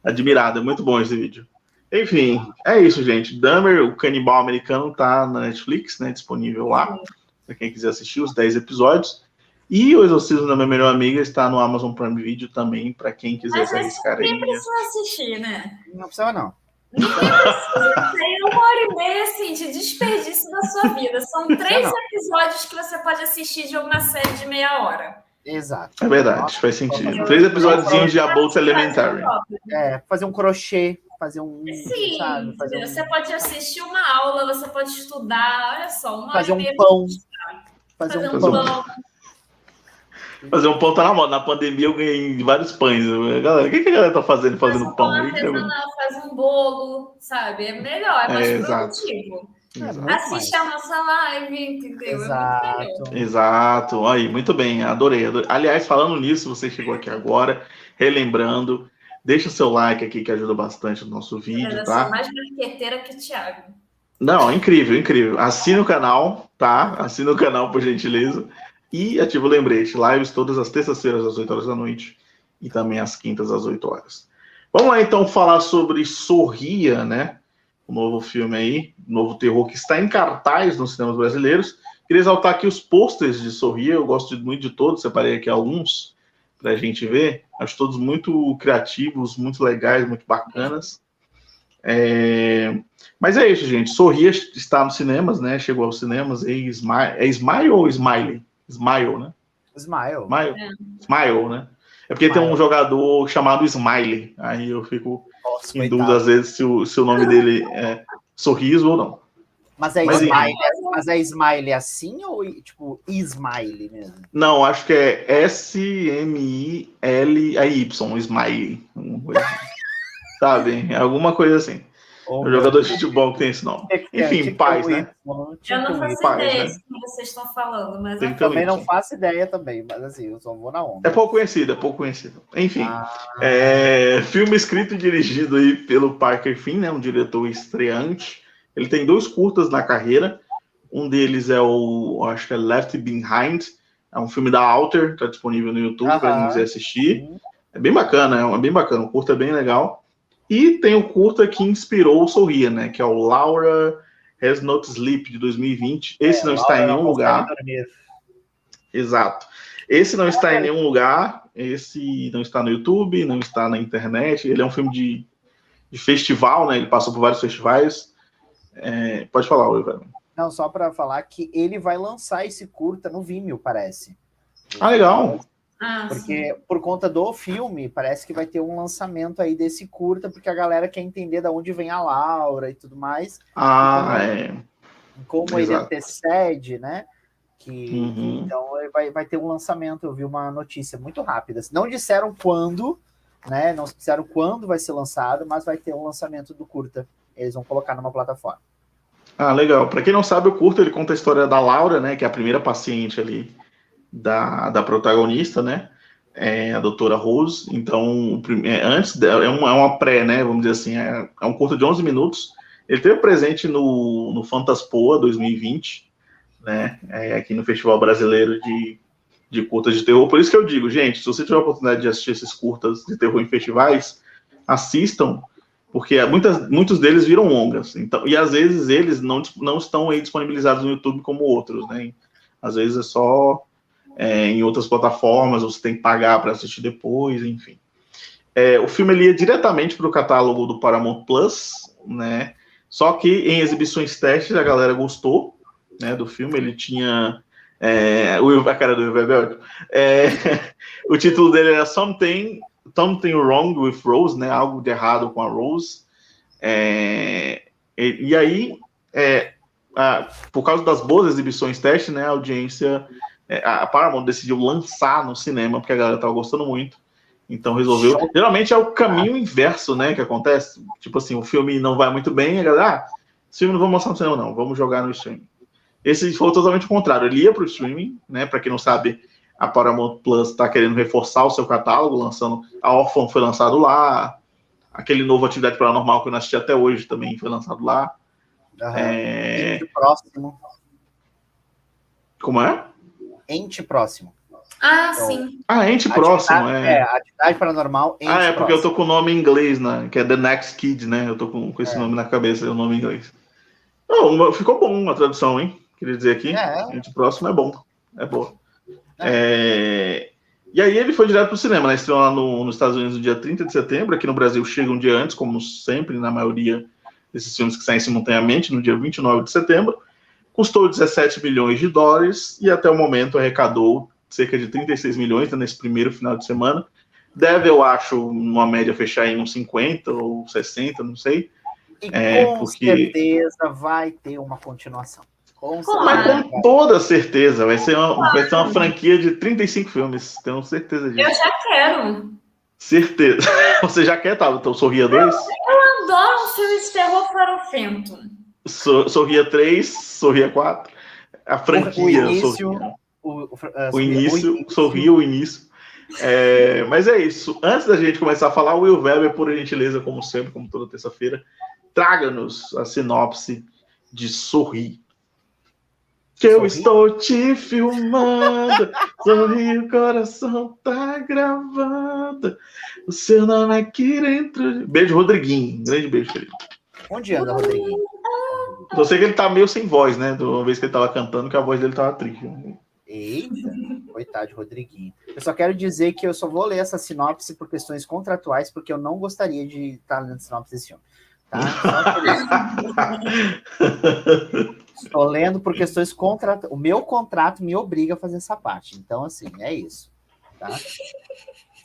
admirado. É muito bom esse vídeo. Enfim, é isso, gente. Dahmer, o canibal americano, tá na Netflix, né? Disponível lá, para quem quiser assistir os 10 episódios. E o Exorcismo da Minha Melhor Amiga está no Amazon Prime Video também, para quem quiser Mas arriscar aí. Nem precisa assistir, né? Não precisa, não. Tem uma hora e meia assim, de desperdício da sua vida. São três episódios que você pode assistir de uma série de meia hora. Exato. É verdade, faz sentido. Três episódios de A Bolsa Elementary. É, fazer um crochê, fazer um. Sim, sabe, fazer você um... pode assistir uma aula, você pode estudar, olha só, uma fazer um pão. Fazer, fazer um, pão. pão. Fazer um pão tá na moda. Na pandemia eu ganhei vários pães. Galera, o que, que a galera tá fazendo fazendo faz pão? Artesanal, faz um bolo, sabe? É melhor, é mais é, produtivo. É, Assiste a nossa live, entendeu? É exato. É exato. Aí, muito bem, adorei, adorei. Aliás, falando nisso, você chegou aqui agora, relembrando, deixa seu like aqui que ajuda bastante no nosso vídeo, eu tá? Sou mais marqueteira que o Thiago. Não, incrível, incrível. Assine o canal, tá? Assine o canal, por gentileza. E ativa o lembrete, lives todas as terças-feiras às 8 horas da noite e também às quintas às 8 horas. Vamos lá então falar sobre Sorria, né? O novo filme aí, novo terror que está em cartaz nos cinemas brasileiros. Queria exaltar aqui os posters de Sorria, eu gosto muito de todos, separei aqui alguns para a gente ver. Acho todos muito criativos, muito legais, muito bacanas. É... Mas é isso, gente. Sorria está nos cinemas, né? Chegou aos cinemas. E Smile... É Smile ou Smiley? Smile, né? Smile. Smile, é. Smile né? É porque Smile. tem um jogador chamado Smiley. Aí eu fico Nossa, em dúvida às vezes se o, se o nome dele é Sorriso ou não. Mas é, mas, smile, mas é smile assim ou tipo smile mesmo? Não, acho que é S-M-I-L-Y, smile. Sabe? É alguma coisa assim. O jogador de futebol que tem esse nome. Enfim, paz, né? Eu não faço paz, ideia né? do que vocês estão falando, mas eu também não faço ideia também, mas assim, eu só vou na onda. É pouco conhecido, é pouco conhecido. Enfim, ah. é, filme escrito e dirigido aí pelo Parker Finn, né, um diretor estreante. Ele tem dois curtas na carreira. Um deles é o, acho que é Left Behind, é um filme da Alter, tá disponível no YouTube para quem quiser assistir. É bem bacana, é bem bacana, o curta é bem legal. E tem o curta que inspirou o Sorria, né? Que é o Laura Has Not Sleep, de 2020. Esse é, não está em nenhum lugar. Exato. Esse não está em nenhum lugar. Esse não está no YouTube, não está na internet. Ele é um filme de, de festival, né? Ele passou por vários festivais. É, pode falar, Oliver. Não, só para falar que ele vai lançar esse curta no Vimeo, parece. Ah, legal. Ah, porque sim. por conta do filme, parece que vai ter um lançamento aí desse curta, porque a galera quer entender de onde vem a Laura e tudo mais. Ah, então, é. Como Exato. ele antecede, né? Que, uhum. então vai, vai ter um lançamento. Eu vi uma notícia muito rápida. Não disseram quando, né? Não disseram quando vai ser lançado, mas vai ter um lançamento do curta. Eles vão colocar numa plataforma. Ah, legal. Para quem não sabe, o curta ele conta a história da Laura, né? Que é a primeira paciente ali da, da protagonista, né? É a doutora Rose. Então, é, antes é uma, é uma pré, né? Vamos dizer assim, é, é um curto de 11 minutos. Ele teve presente no, no Fantaspoa 2020, né? É, aqui no Festival Brasileiro de, de Curtas de Terror. Por isso que eu digo, gente, se você tiver a oportunidade de assistir esses curtas de terror em festivais, assistam, porque muitas, muitos deles viram longas. Então, e às vezes eles não, não estão aí disponibilizados no YouTube como outros, né? Às vezes é só é, em outras plataformas, você tem que pagar para assistir depois, enfim. É, o filme ele ia diretamente para o catálogo do Paramount Plus, né? Só que em exibições testes a galera gostou, né? Do filme ele tinha é, o, a cara do Will é, o título dele era Something, Something Wrong with Rose, né? Algo de errado com a Rose. É, e, e, aí, é, a, por causa das boas exibições teste, né? A audiência é, a Paramount decidiu lançar no cinema, porque a galera tava gostando muito. Então resolveu. Geralmente é o caminho inverso, né? Que acontece. Tipo assim, o filme não vai muito bem, a galera, ah, esse filme não vamos mostrar no cinema, não, vamos jogar no streaming. Esse foi totalmente o contrário. Ele ia para o streaming, né? Para quem não sabe, a Paramount Plus está querendo reforçar o seu catálogo, lançando. A Orphan foi lançado lá. Aquele novo Atividade Paranormal que eu não assisti até hoje também foi lançado lá. Uhum. É... próximo. Como é? ente próximo. Ah, então, sim. Ah, ente próximo, é. É, atividade paranormal. Ente ah, é porque próximo. eu tô com o nome em inglês, né? Que é The Next Kid, né? Eu tô com, com esse é. nome na cabeça, o nome em inglês. Oh, ficou bom a tradução, hein? Queria dizer aqui. É. Ente próximo é bom. É boa. É. E aí ele foi direto pro cinema, né? Estreou lá no, nos Estados Unidos no dia 30 de setembro. Aqui no Brasil chega um dia antes, como sempre, na maioria desses filmes que saem simultaneamente, no dia 29 de setembro custou 17 milhões de dólares e até o momento arrecadou cerca de 36 milhões nesse primeiro final de semana. Deve, eu acho, uma média fechar em uns 50 ou 60, não sei. E é, com porque... certeza vai ter uma continuação. Com Mas com toda certeza, vai ser, uma, vai ser uma franquia de 35 filmes, tenho certeza disso. Eu já quero. Certeza. Você já quer, tá? Então, Sorria 2? Eu, eu adoro um filme de terror farofento. Sorria 3, Sorria 4. A franquia. O início. Sorria. O, o, o início, o Sorria o início. É, mas é isso. Antes da gente começar a falar, o Will Weber, por gentileza, como sempre, como toda terça-feira, traga-nos a sinopse de Sorri. Que eu estou te filmando, sorri, o coração tá gravando. O seu nome aqui dentro. Beijo, Rodriguinho. Grande beijo, querido. Onde anda, Rodriguinho? Eu sei que ele tá meio sem voz, né? Da uma vez que ele tava cantando, que a voz dele tava triste. Eita, coitado de Rodriguinho. Eu só quero dizer que eu só vou ler essa sinopse por questões contratuais, porque eu não gostaria de estar lendo sinopse desse filme. Tá? Estou lendo por questões contratuais. O meu contrato me obriga a fazer essa parte. Então, assim, é isso. Tá?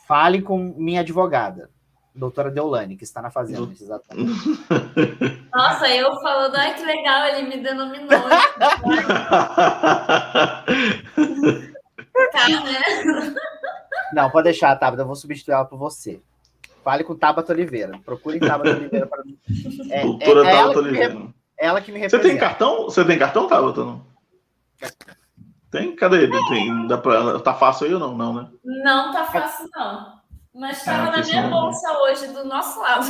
Fale com minha advogada doutora Deolane, que está na fazenda nesse exato Nossa, eu falando, ai que legal, ele me denominou. tá, né? Não, pode deixar, Tabata, eu vou substituir ela por você. Fale com Tabata Oliveira. Procure Tabata Oliveira para mim. É, Doutora é, é Tabata Oliveira. Ela que me representa. Você tem cartão? Você tem cartão, Tabata? Não? Tem? Cadê ele? Tem, dá pra, tá fácil aí ou não? Não, né? Não tá fácil, não. Mas estava ah, na minha bolsa não. hoje, do nosso lado.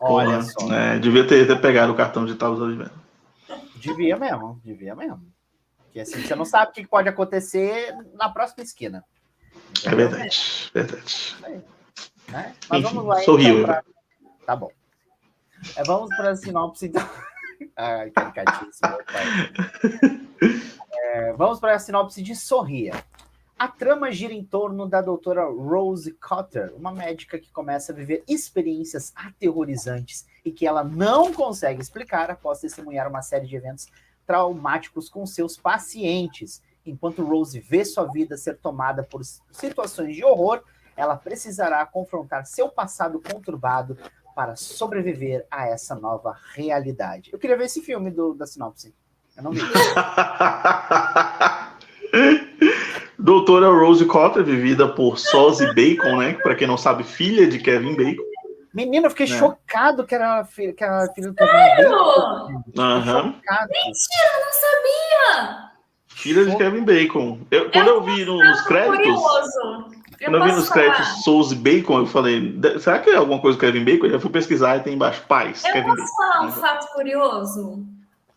Olha só. É, devia ter, ter pegado o cartão de Tabata Oliveira. Devia mesmo, devia mesmo. Porque assim, você não sabe o que pode acontecer na próxima esquina. É verdade, verdade. Né? Mas Enfim, vamos lá. Sorriu. Então, pra... Tá bom. É, vamos para a sinopse, então. Ai. É, vamos para a sinopse de Sorria. A trama gira em torno da doutora Rose Cotter, uma médica que começa a viver experiências aterrorizantes e que ela não consegue explicar após testemunhar uma série de eventos traumáticos com seus pacientes. Enquanto Rose vê sua vida ser tomada por situações de horror, ela precisará confrontar seu passado conturbado para sobreviver a essa nova realidade. Eu queria ver esse filme do, da sinopse. Eu não vi. Doutora Rose Cotter, vivida por Sozy Bacon, né? Para quem não sabe, filha de Kevin Bacon. Menino, eu fiquei né? chocado que era, filha, que era filha do Kevin Bacon. Uhum. Mentira, eu não sabia! Filha de Kevin Bacon. Eu, quando eu, eu vi nos créditos. Curioso. Quando eu vi nos falar. créditos Souls Bacon, eu falei, será que é alguma coisa do Kevin Bacon? Eu fui pesquisar e tem embaixo pais. Eu Kevin posso Bacon. falar um fato curioso?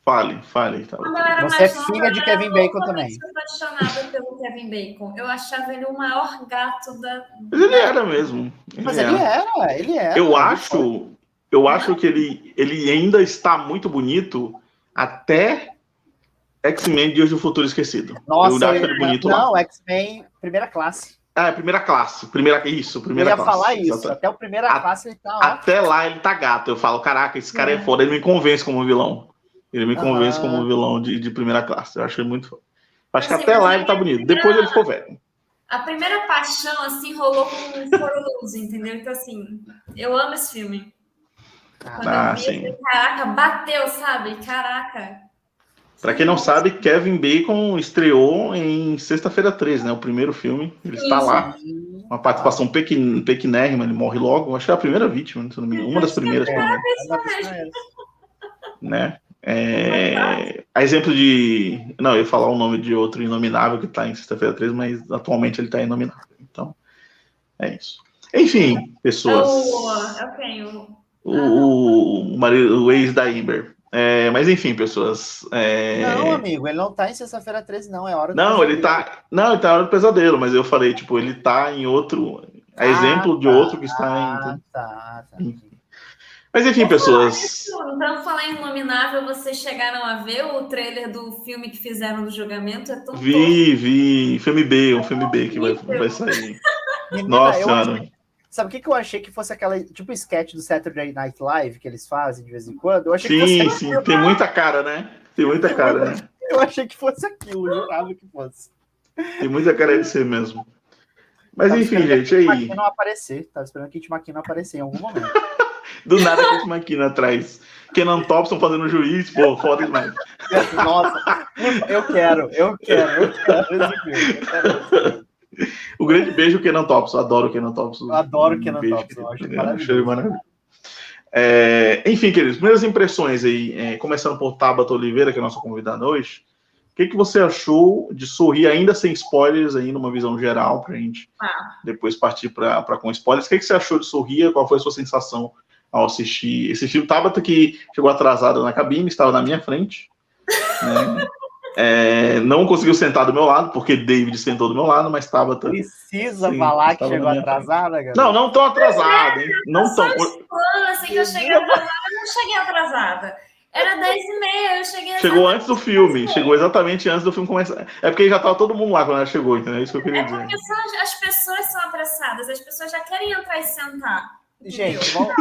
Fale, fale. Tá. Você é filha de Kevin Bacon também. Eu apaixonada pelo Kevin Bacon. Eu achava ele o maior gato da. Mas ele era mesmo. Ele Mas era. ele era, ele era. Eu acho, eu acho que ele, ele ainda está muito bonito até X-Men Dias do Futuro Esquecido. Nossa, eu acho ele bonito não, X-Men primeira classe. Ah, é, primeira classe. Primeira, isso, primeira eu ia classe. falar isso. Até o primeira a, classe ele tá. Ó. Até lá ele tá gato. Eu falo, caraca, esse cara é, é foda. Ele me convence como vilão. Ele me convence como vilão de, de primeira classe. Eu acho ele muito foda. Acho assim, que até lá ele tá bonito. Depois ele ficou velho. A primeira paixão, assim, rolou com Foro entendeu? Então, assim, eu amo esse filme. Quando ah, eu vi, sim. caraca, bateu, sabe? Caraca. Para quem não sabe, Kevin Bacon estreou em Sexta-feira 13, né? O primeiro filme. Ele está lá. Uma participação pequen, pequenérrima, ele morre logo. Acho que é a primeira vítima, se não me engano. Uma das primeiras. É, né? É, a exemplo de. Não, eu ia falar o nome de outro inominável que está em Sexta-feira 13, mas atualmente ele está inominável. Então, é isso. Enfim, pessoas. Oh, eu tenho. O, o, o, o ex da Ember. É, mas enfim, pessoas. É... Não, amigo, ele não tá em sexta-feira 13, não. É hora do Não, ele tá. Não, ele tá na hora do pesadelo, mas eu falei, tipo, ele tá em outro. É ah, exemplo tá, de outro que está em. Ah, tá, tá. Mas enfim, pessoas. Então, falar em Inominável, vocês chegaram a ver o trailer do filme que fizeram do julgamento? É tão vi, vi. Filme B, um filme B que vai, vai sair. Nossa, Senhora. Sabe o que, que eu achei que fosse aquela, tipo, sketch do Saturday Night Live que eles fazem de vez em quando? Eu achei sim, que sim, tem muita cara, né? Tem muita cara, né? Eu achei que fosse aquilo, eu jurava que fosse. Tem muita cara de ser mesmo. Mas tava enfim, gente, aí. não aparecer. Tava esperando que a Maquina aparecer em algum momento. Do nada a Kate Maquina atrás. Kenan Thompson fazendo juiz, pô, foda demais. Nossa, eu quero, eu quero, eu quero esse filme. Eu quero o grande beijo, Kenan Thompson. Adoro o Kenan Thompson. Adoro o Kenan Thompson. Acho maravilhoso. É, enfim, queridos, primeiras impressões aí, é, começando por Tabata Oliveira, que é a nossa convidada hoje. O que, que você achou de sorrir, ainda sem spoilers, aí numa visão geral, para a gente ah. depois partir para com spoilers? O que, que você achou de sorrir? Qual foi a sua sensação ao assistir esse filme? Tabata que chegou atrasada na cabine, estava na minha frente. Né? É, não conseguiu sentar do meu lado, porque David sentou do meu lado, mas estava. Precisa sim, falar que chegou atrasada, galera? Não, não tão atrasada, hein? Não tão. assim que eu cheguei atrasada, eu não cheguei atrasada. Era 10 e meia, eu cheguei Chegou antes do filme, chegou exatamente antes do filme começar. É porque já estava todo mundo lá quando ela chegou, entendeu? É isso que eu queria dizer. É porque são, as pessoas são apressadas, as pessoas já querem entrar e sentar. Gente, vamos,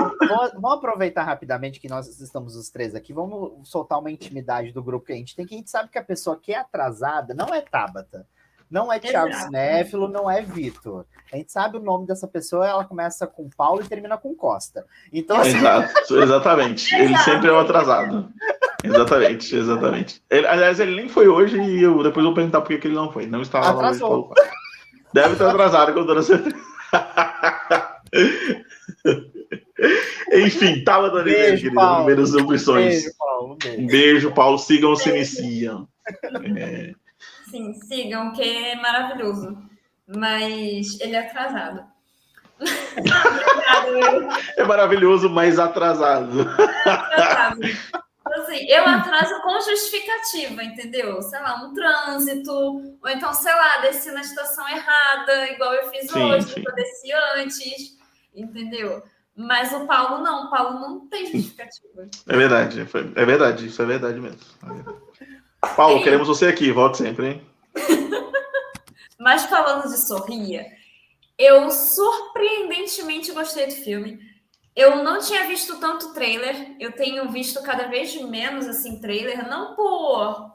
vamos, aproveitar rapidamente que nós estamos os três aqui. Vamos soltar uma intimidade do grupo que a gente tem, que a gente sabe que a pessoa que é atrasada não é Tabata, não é Thiago Cinéfilo, não é Vitor. A gente sabe o nome dessa pessoa, ela começa com Paulo e termina com Costa. Então, assim... Exato, exatamente. Ele sempre é o atrasado. Exatamente, exatamente. Ele, aliás, ele nem foi hoje e eu depois vou perguntar por que ele não foi. Não estava Atrasou. lá hoje. Deve estar atrasado, com toda certeza. Enfim, tava dando ideia, Beijo, querido. Paulo. Primeiras opções. Beijo, Paulo. Um beijo. Um beijo, Paulo. Sigam o Cineciam. É, Sim, sigam, que é maravilhoso. Mas ele é atrasado. É maravilhoso, mas atrasado. atraso. Então, assim, eu atraso com justificativa, entendeu? Sei lá, um trânsito, ou então, sei lá, desci na estação errada, igual eu fiz Sim, hoje, sim. eu desci antes, entendeu? Mas o Paulo não, o Paulo não tem justificativa. É verdade, é verdade, isso é verdade mesmo. Paulo, queremos você aqui, volte sempre, hein? Mas falando de Sorria, eu surpreendentemente gostei do filme. Eu não tinha visto tanto trailer, eu tenho visto cada vez menos assim trailer, não por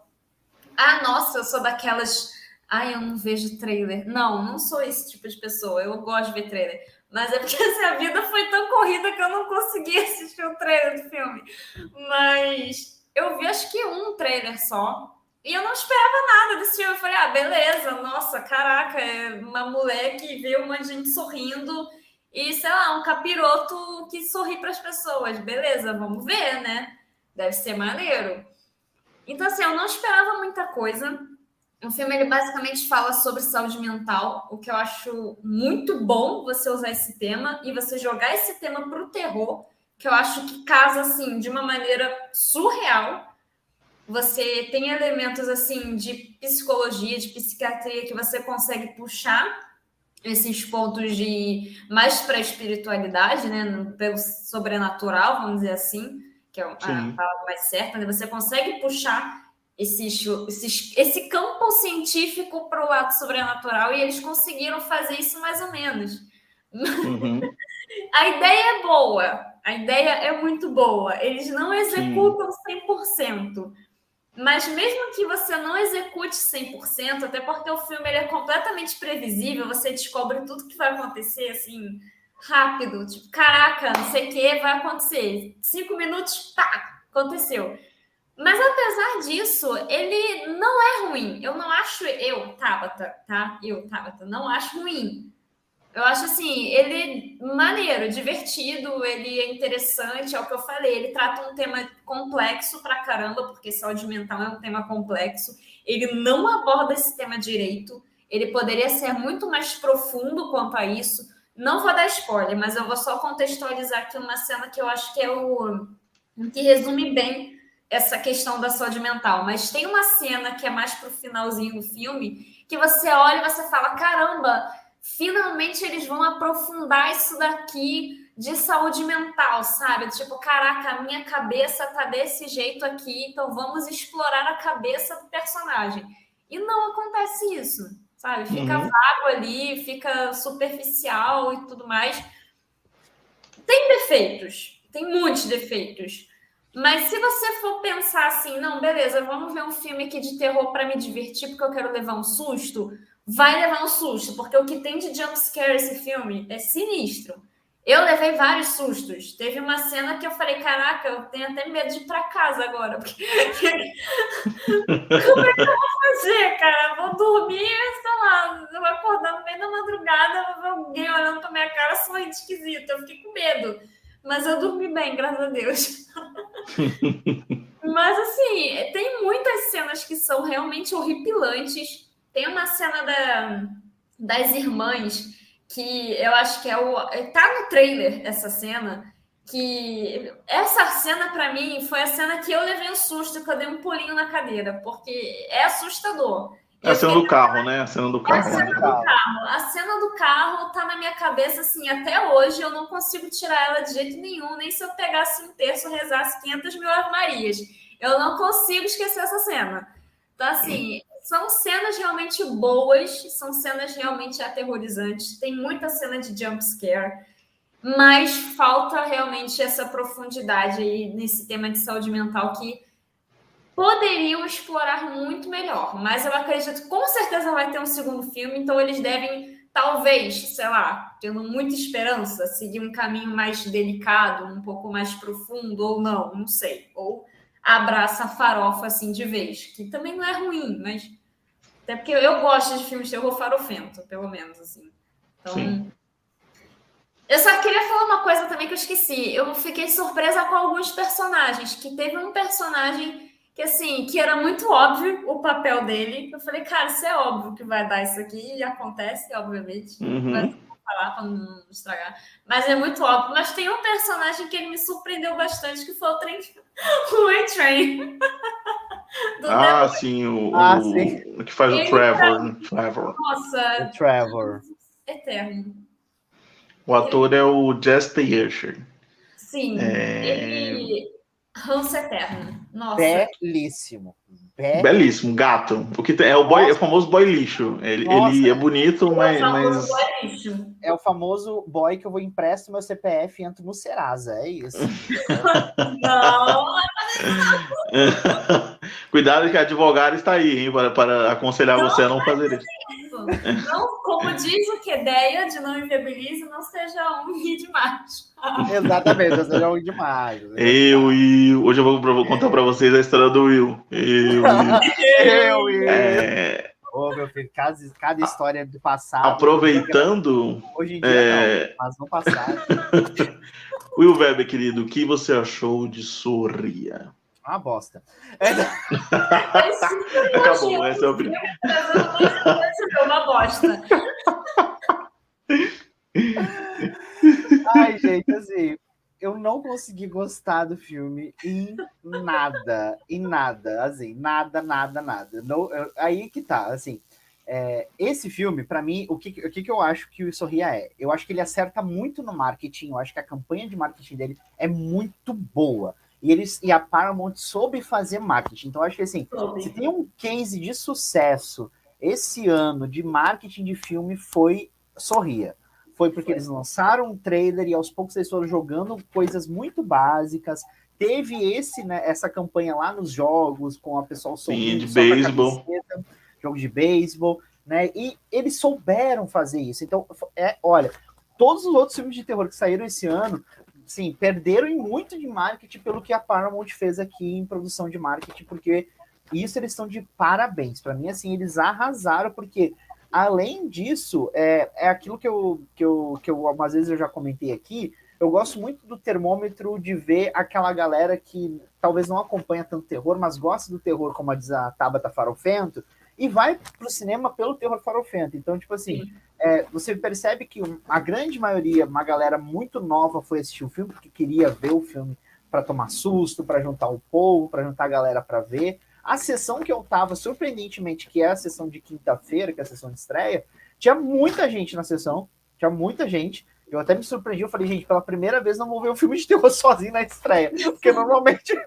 ah, nossa, eu sou daquelas ai, eu não vejo trailer. Não, não sou esse tipo de pessoa. Eu gosto de ver trailer. Mas é porque assim, a vida foi tão corrida que eu não consegui assistir o trailer do filme. Mas eu vi acho que um trailer só. E eu não esperava nada desse filme. Eu falei, ah, beleza, nossa, caraca, é uma mulher que vê uma gente sorrindo e, sei lá, um capiroto que sorri para as pessoas. Beleza, vamos ver, né? Deve ser maneiro. Então, assim, eu não esperava muita coisa. O filme, ele basicamente fala sobre saúde mental, o que eu acho muito bom você usar esse tema e você jogar esse tema para o terror, que eu acho que casa, assim, de uma maneira surreal. Você tem elementos assim de psicologia, de psiquiatria que você consegue puxar esses pontos de mais para a espiritualidade, né, pelo sobrenatural, vamos dizer assim, que é a Sim. palavra mais certa, né? Você consegue puxar esse, esse, esse campo científico para o lado sobrenatural e eles conseguiram fazer isso mais ou menos. Uhum. A ideia é boa, a ideia é muito boa. Eles não executam 100%. Mas mesmo que você não execute 100%, até porque o filme ele é completamente previsível, você descobre tudo que vai acontecer assim rápido, tipo, caraca, não sei o que vai acontecer. Cinco minutos, pá, aconteceu. Mas apesar disso, ele não é ruim. Eu não acho, eu, Tabata, tá? Eu, Tabata, não acho ruim. Eu acho assim, ele maneiro, divertido, ele é interessante, é o que eu falei. Ele trata um tema complexo pra caramba, porque saúde mental é um tema complexo. Ele não aborda esse tema direito. Ele poderia ser muito mais profundo quanto a isso. Não vou dar spoiler, mas eu vou só contextualizar aqui uma cena que eu acho que é o que resume bem essa questão da saúde mental. Mas tem uma cena que é mais pro finalzinho do filme que você olha e você fala: caramba, finalmente eles vão aprofundar isso daqui de saúde mental, sabe? Tipo, caraca, a minha cabeça tá desse jeito aqui, então vamos explorar a cabeça do personagem. E não acontece isso, sabe? Fica Uhum. vago ali, fica superficial e tudo mais. Tem defeitos, tem muitos defeitos. Mas se você for pensar assim, não, beleza, vamos ver um filme aqui de terror para me divertir, porque eu quero levar um susto, vai levar um susto, porque o que tem de jumpscare esse filme é sinistro. Eu levei vários sustos. Teve uma cena que eu falei, caraca, eu tenho até medo de ir para casa agora. Porque... Como é que eu vou fazer, cara? Vou dormir, sei lá, eu vou acordar no meio da madrugada, alguém olhando pra minha cara sorrindo esquisito. Eu fiquei com medo. Mas eu dormi bem, graças a Deus. Mas assim, tem muitas cenas que são realmente horripilantes. Tem uma cena da, das irmãs que eu acho que é o. Tá no trailer essa cena. Que essa cena, para mim, foi a cena que eu levei um susto, que eu dei um pulinho na cadeira, porque é assustador. É a cena do carro, né? A cena do A carro. cena do carro. A cena do carro tá na minha cabeça, assim, até hoje eu não consigo tirar ela de jeito nenhum, nem se eu pegasse um terço e rezasse 500 mil Ave-Marias. Eu não consigo esquecer essa cena. Então, assim, são cenas realmente boas, são cenas realmente aterrorizantes. Tem muita cena de jump scare, mas falta realmente essa profundidade aí nesse tema de saúde mental que poderiam explorar muito melhor. Mas eu acredito que com certeza vai ter um segundo filme, então eles devem, talvez, sei lá, tendo muita esperança, seguir um caminho mais delicado, um pouco mais profundo, ou não, não sei. Ou abraça a farofa assim de vez, que também não é ruim, mas. Até porque eu gosto de filmes de terror farofento, pelo menos, assim. Então. Sim. Eu só queria falar uma coisa também que eu esqueci. Eu fiquei surpresa com alguns personagens, que teve um personagem que assim, que era muito óbvio o papel dele. Eu falei, cara, isso é óbvio que vai dar isso aqui, e acontece, obviamente. Uhum. Mas vou falar para não estragar. Mas é muito óbvio. Mas tem um personagem que ele me surpreendeu bastante, que foi o trem. O A-Train. Do Ah, The- sim, o, Ah, o- sim. o que faz o Ele Trevor. né? Trevor. Nossa, O Trevor. eterno. O ator é o Jesse Usher. Sim. É. Ele. Ranço eterno. Nossa. Belíssimo. Be- Belíssimo, gato. O que tem, é o boy, é o famoso boy lixo. Ele, Nossa. ele é bonito, mas, mas é lixo. É o famoso boy que eu vou empresto meu CPF e entro no Serasa. É isso. Não, cuidado que a advogada está aí, hein, para, para aconselhar você a não fazer isso. Isso. Não, como diz o que ideia de não inviabilize, não seja um ri demais. Exatamente, eu sou um demais. Eu e hoje eu vou, vou contar para vocês a história do Will. Eu e Eu e. é, Ô, meu filho, cada, cada história do passado. aproveitando, Hoje em dia é, não, mas no passado. Will Weber, querido, o que você achou de Sorria? Uma bosta. É, Acabou, essa é. Foi uma bosta. Ai, gente, assim, eu não consegui gostar do filme em nada, em nada, assim, nada, nada, nada. Não, eu- aí que tá, assim, é, esse filme, pra mim, o que, o que que eu acho que o Sorria é? Eu acho que ele acerta muito no marketing, eu acho que a campanha de marketing dele é muito boa. E, eles, e a Paramount soube fazer marketing. Então, acho que assim, se tem um case de sucesso esse ano de marketing de filme foi Sorria. Foi porque Foi. eles lançaram um trailer e aos poucos eles foram jogando coisas muito básicas. Teve esse, né, essa campanha lá nos jogos com a pessoa sorrindo, de com a beisebol. jogo de beisebol, né? E eles souberam fazer isso. Então, é, olha, todos os outros filmes de terror que saíram esse ano, sim, perderam muito de marketing pelo que a Paramount fez aqui em produção de marketing, porque isso eles estão de parabéns. Para mim, assim, eles arrasaram, porque além disso, é, é aquilo que eu, que, eu, que eu, algumas vezes eu já comentei aqui. Eu gosto muito do termômetro de ver aquela galera que talvez não acompanha tanto terror, mas gosta do terror, como diz a Tabata Farofento, e vai pro cinema pelo terror farofento. Então, tipo assim, é, você percebe que a grande maioria, uma galera muito nova foi assistir o filme, porque queria ver o filme para tomar susto, para juntar o povo, para juntar a galera para ver. A sessão que eu tava, surpreendentemente, que é a sessão de quinta-feira, que é a sessão de estreia, tinha muita gente na sessão, tinha muita gente. Eu até me surpreendi, eu falei, gente, pela primeira vez não vou ver um filme de terror sozinho na estreia, porque normalmente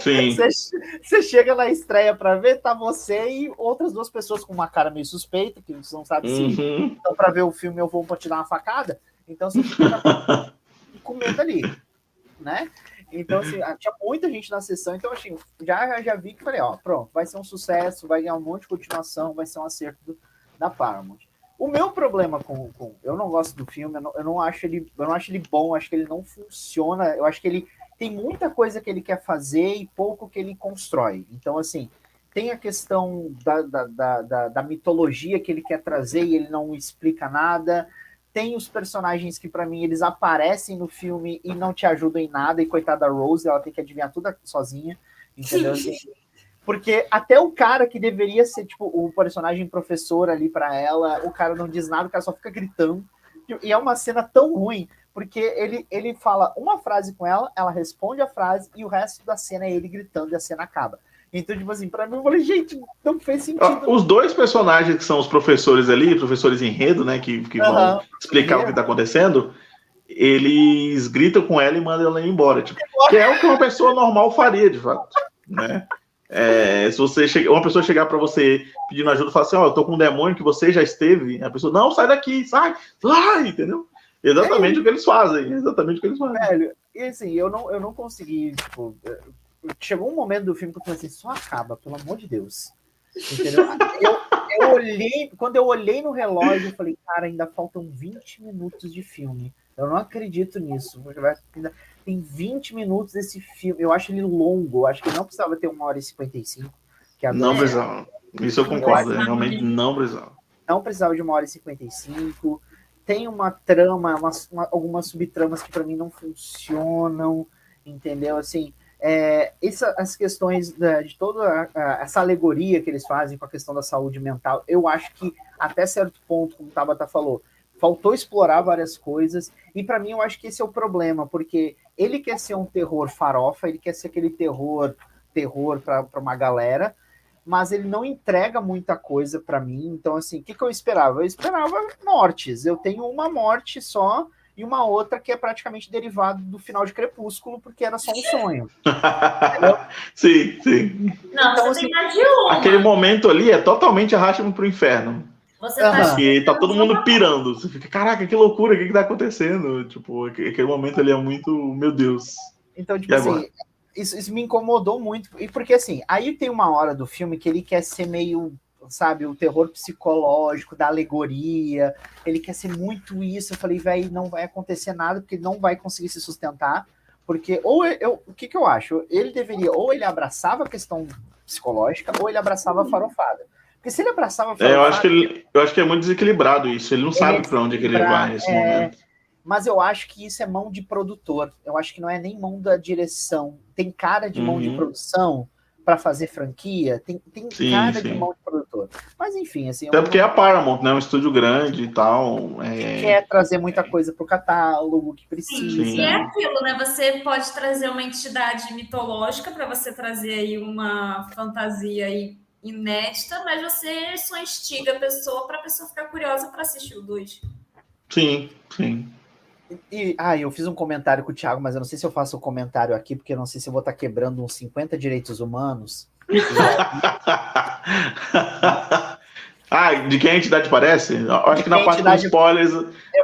Sim. você, chega na estreia para ver, tá você e outras duas pessoas com uma cara meio suspeita, que você não sabe se Uhum. então para ver o filme eu vou te dar uma facada, então você fica com medo ali, né? Então, assim, ah, tinha muita gente na sessão, então, assim, já, já vi que falei, ó, pronto, vai ser um sucesso, vai ganhar um monte de continuação, vai ser um acerto do- da Paramount. O meu problema com, com. Eu não gosto do filme, eu não, eu não acho ele. Eu não acho ele bom, acho que ele não funciona. Eu acho que ele tem muita coisa que ele quer fazer e pouco que ele constrói. Então, assim, tem a questão da, da, da, da, mitologia que ele quer trazer e ele não explica nada. Tem os personagens que, para mim, eles aparecem no filme e não te ajudam em nada. E coitada da Rose, ela tem que adivinhar tudo sozinha. Entendeu? Assim, porque até o cara que deveria ser, tipo, o personagem professor ali para ela, o cara não diz nada, o cara só fica gritando. E é uma cena tão ruim, porque ele, ele fala uma frase com ela, ela responde a frase, e o resto da cena é ele gritando e a cena acaba. Então, tipo assim, pra mim, eu falei, gente, não fez sentido. Os dois personagens que são os professores ali, professores enredo, né, que, que vão Aham. explicar o que tá acontecendo, eles gritam com ela e mandam ela ir embora, tipo, que é o que uma pessoa normal faria, de fato, né? É, se você chega, uma pessoa chegar para você pedindo ajuda e falar assim, ó, eu tô com um demônio que você já esteve, a pessoa, não, sai daqui, sai, sai, entendeu? Exatamente o que eles fazem, exatamente o que eles fazem. Velho, e assim, eu não, eu não consegui, tipo, eh, chegou um momento do filme que eu pensei, só acaba, pelo amor de Deus. Entendeu? Eu, eu olhei, quando eu olhei no relógio, eu falei, cara, ainda faltam 20 minutos de filme. Eu não acredito nisso. Ainda Tem 20 minutos desse filme. Eu acho ele longo. Eu acho que não precisava ter uma hora e 55. Que agora Não é- precisava. Isso eu concordo, né? realmente não precisava. não precisava de uma hora e 55. tem uma trama, uma, uma, algumas subtramas que para mim não funcionam, entendeu? Assim, é, essa, as questões da, de toda a, a, essa alegoria que eles fazem com a questão da saúde mental, eu acho que até certo ponto, como o Tabata falou, faltou explorar várias coisas, e para mim eu acho que esse é o problema, porque ele quer ser um terror farofa, ele quer ser aquele terror terror para uma galera, mas ele não entrega muita coisa para mim. Então, assim, o que, que eu esperava? Eu esperava mortes. Eu tenho uma morte só e uma outra que é praticamente derivado do final de Crepúsculo, porque era só um sonho. sim, sim. Não, então, você assim, tem mais de uma. Aquele momento ali é totalmente arrasta-me pro inferno. Você tá e tá todo mundo pirando. Você fica, caraca, que loucura, o que, que tá acontecendo? Tipo, aquele momento ali é muito, meu Deus. Então, tipo assim, isso, isso me incomodou muito. E porque assim, aí tem uma hora do filme que ele quer ser meio sabe, o terror psicológico, da alegoria. Ele quer ser muito isso. Eu falei, velho, não vai acontecer nada, porque ele não vai conseguir se sustentar. Porque, ou eu, o que, que eu acho? Ele deveria, ou ele abraçava a questão psicológica, ou ele abraçava a farofada. Porque se ele abraçava. É, eu, acho que ele, eu acho que é muito desequilibrado isso. Ele não ele sabe é para onde é que ele vai nesse é, momento. Mas eu acho que isso é mão de produtor. Eu acho que não é nem mão da direção. Tem cara de mão uhum. de produção para fazer franquia, tem, tem sim, cara sim. de mão de produtor. Mas enfim, assim. Até porque é a Paramount, né? Um estúdio grande e tal. É... Quer trazer muita coisa para o catálogo que precisa. Sim, é aquilo, né? Você pode trazer uma entidade mitológica para você trazer aí uma fantasia aí inédita, mas você só instiga a pessoa para a pessoa ficar curiosa para assistir o 2. Sim, sim. E, ah, eu fiz um comentário com o Thiago, mas eu não sei se eu faço o um comentário aqui, porque eu não sei se eu vou estar quebrando uns 50 direitos humanos. ah, de quem a entidade parece? Acho que na parte dos spoilers,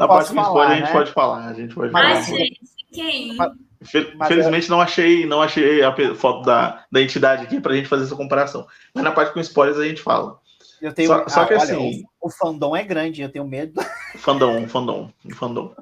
na parte dos spoilers a gente né? pode falar. A gente pode falar. Mas, gente, quem? Felizmente não achei, não achei a foto da, da entidade aqui para a gente fazer essa comparação. Mas na parte com spoilers a gente fala. Eu tenho, só, só que ah, olha, assim, o, o fandom é grande, eu tenho medo. Fandom, fandom, fandom.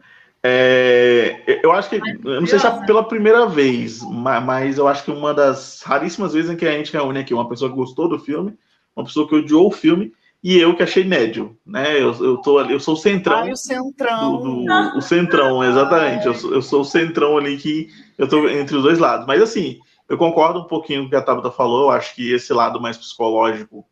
É, eu acho que, eu não sei se é pela primeira vez, mas eu acho que uma das raríssimas vezes em que a gente reúne aqui uma pessoa que gostou do filme, uma pessoa que odiou o filme e eu que achei médio, né? Eu, eu, tô, eu sou o centrão. Ai, o centrão. Do, do, o centrão, exatamente. Eu sou, eu sou o centrão ali que eu tô entre os dois lados. Mas assim, eu concordo um pouquinho com o que a Tabata falou. Eu acho que esse lado mais psicológico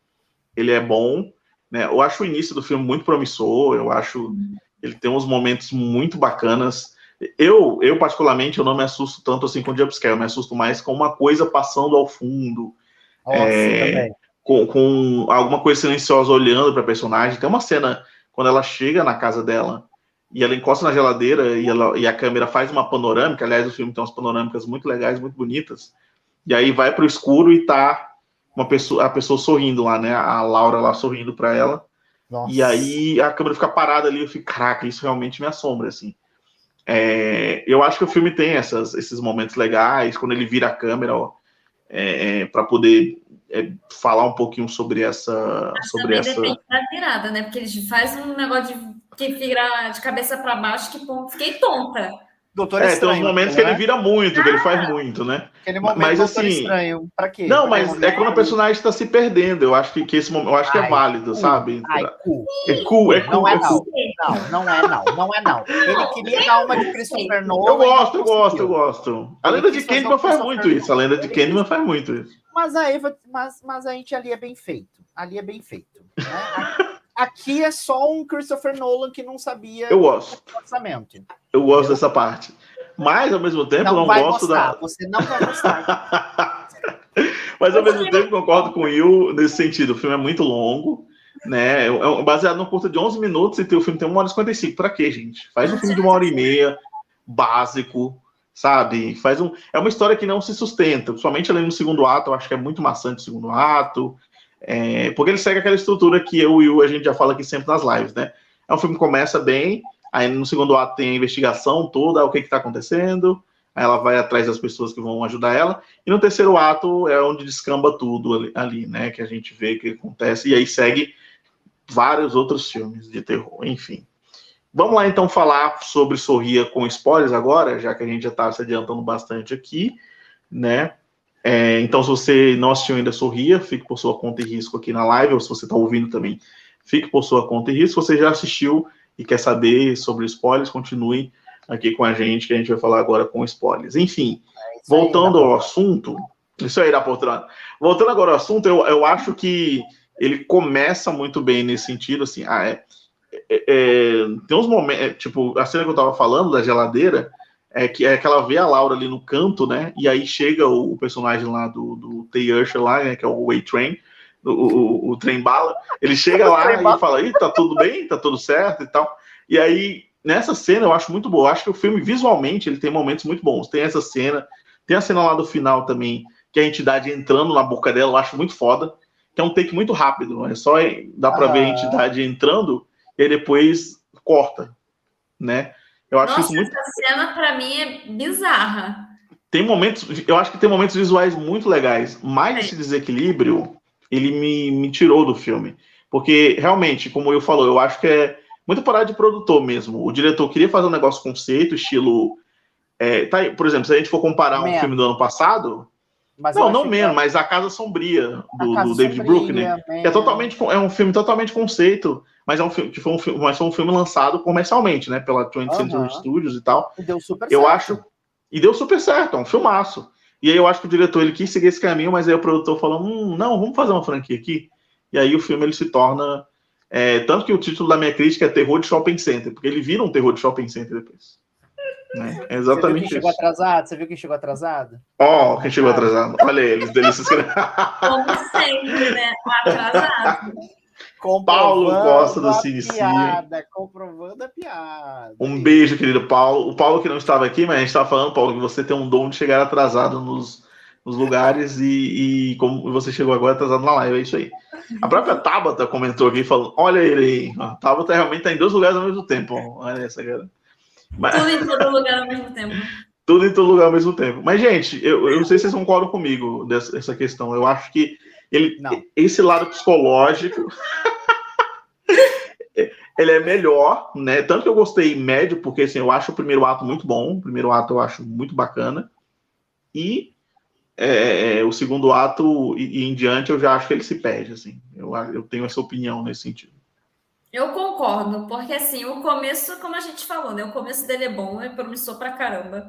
ele é bom. Né? Eu acho o início do filme muito promissor. Eu acho ele tem uns momentos muito bacanas. Eu, eu particularmente, eu não me assusto tanto assim com o jumpscare, eu me assusto mais com uma coisa passando ao fundo. Nossa, é, com, com alguma coisa silenciosa olhando para a personagem. Tem uma cena quando ela chega na casa dela e ela encosta na geladeira e, ela, e a câmera faz uma panorâmica. Aliás, o filme tem umas panorâmicas muito legais, muito bonitas. E aí vai para o escuro e tá uma pessoa, a pessoa sorrindo lá, né? A Laura lá sorrindo para ela. Nossa. E aí a câmera fica parada ali, eu fico, caraca, isso realmente me assombra, assim. É, eu acho que o filme tem essas, esses momentos legais, quando ele vira a câmera, ó, é, é, para poder é, falar um pouquinho sobre essa. Mas sobre essa... depende da virada, né? Porque ele faz um negócio de, que vira de cabeça para baixo que pô, fiquei tonta. Doutor é, Estranho, tem uns momentos né? que ele vira muito, que ele faz muito, né? Aquele momento mas assim, estranho, pra quê? Não, mas é quando a personagem está se perdendo. Eu acho que, que esse momento, eu acho que é válido, cu, sabe? Ai, cu. É cool, é cool. Não é, é não. Não, não é não, não é não. Ele queria dar uma de Christopher Nolan. Eu gosto, eu gosto, eu gosto. A lenda de Candyman faz muito isso. A lenda de Candyman faz muito isso. Mas a Eva, mas, mas a gente ali é bem feito. Ali é bem feito. Né? Aqui é só um Christopher Nolan que não sabia eu gosto. o orçamento. Eu gosto dessa parte. Mas, ao mesmo tempo, não, não gosto gostar, da. Você não vai gostar. Mas, ao mesmo tempo, concordo com o Will nesse sentido. O filme é muito longo, né? É, é baseado num curta de 11 minutos e o filme tem 1 hora e 55. Pra quê, gente? Faz um filme de uma hora e meia, básico, sabe? Faz um. É uma história que não se sustenta, principalmente ali no segundo ato. Eu acho que é muito maçante o segundo ato. É... porque ele segue aquela estrutura que eu e o a gente já fala aqui sempre nas lives, né? É um filme que começa bem, Aí no segundo ato tem a investigação toda, o que está acontecendo. Aí ela vai atrás das pessoas que vão ajudar ela. E no terceiro ato é onde descamba tudo ali, ali né? Que a gente vê que acontece. E aí segue vários outros filmes de terror, enfim. Vamos lá então falar sobre Sorria com spoilers agora, já que a gente já está se adiantando bastante aqui, né? É, então, se você não assistiu ainda Sorria, fique por sua conta e risco aqui na live, ou se você está ouvindo também, fique por sua conta e risco. Se você já assistiu, e quer saber sobre spoilers, continue aqui com a gente, que a gente vai falar agora com spoilers. Enfim, é voltando ao assunto, isso aí, da poltrona. Voltando agora ao assunto, eu, eu acho que ele começa muito bem nesse sentido, assim, ah, é, é, é tem uns momentos, é, tipo, a cena que eu tava falando da geladeira, é que, é que ela vê a Laura ali no canto, né, e aí chega o, o personagem lá do, do Tay Usher lá, né, que é o Way Train, o, o, o trem bala, ele chega lá e fala, Ih, tá tudo bem, tá tudo certo e tal, e aí, nessa cena eu acho muito boa, eu acho que o filme, visualmente, ele tem momentos muito bons, tem essa cena, tem a cena lá do final também, que a entidade entrando na boca dela, eu acho muito foda, que é um take muito rápido, é? Só dá para ah. ver a entidade entrando e depois corta, né? Eu acho Nossa, isso muito. Essa cena para mim é bizarra. Tem momentos, eu acho que tem momentos visuais muito legais, mas é. esse desequilíbrio ele me, me tirou do filme, porque realmente, como eu falou, eu acho que é muito parada de produtor mesmo. O diretor queria fazer um negócio conceito, estilo. É, tá aí, por exemplo, se a gente for comparar um filme do ano passado, mas não, não menos, que... mas A Casa Sombria, do, Casa do David Sombria, Bruckner. É totalmente, é um filme totalmente conceito, mas é um filme, foi um filme, mas foi um filme lançado comercialmente, né? Pela 20th uhum. Century Studios e tal. E deu super eu certo. acho. E deu super certo, é um filmaço. E aí eu acho que o diretor ele quis seguir esse caminho, mas aí o produtor falou: hum, não, vamos fazer uma franquia aqui. E aí o filme ele se torna. É, tanto que o título da minha crítica é Terror de Shopping Center, porque ele vira um terror de shopping center depois. Né? É exatamente Você viu quem chegou atrasado? Você viu quem chegou atrasado? Ó, oh, quem chegou atrasado. Olha eles, delícias. Como sempre, né? Atrasado. Paulo Costa do Cine piada, comprovando a piada. Um beijo, querido Paulo. O Paulo que não estava aqui, mas a gente estava falando, Paulo, que você tem um dom de chegar atrasado nos, nos lugares e, e, como você chegou agora atrasado na live, é isso aí. A própria Tabata comentou aqui, falando, olha ele aí, a Tabata realmente está em dois lugares ao mesmo tempo. Olha essa, cara. Mas... Tudo em todo lugar ao mesmo tempo. Tudo em todo lugar ao mesmo tempo. Mas, gente, eu, eu não sei se vocês concordam comigo dessa questão. Eu acho que ele, esse lado psicológico ele é melhor, né? Tanto que eu gostei médio, porque assim, eu acho o primeiro ato muito bom, o primeiro ato eu acho muito bacana, e é, é o segundo ato e, e, em diante eu já acho que ele se perde, assim. Eu, eu tenho essa opinião nesse sentido. Eu concordo, porque assim, o começo, como a gente falou, né? O começo dele é bom, é promissor pra caramba.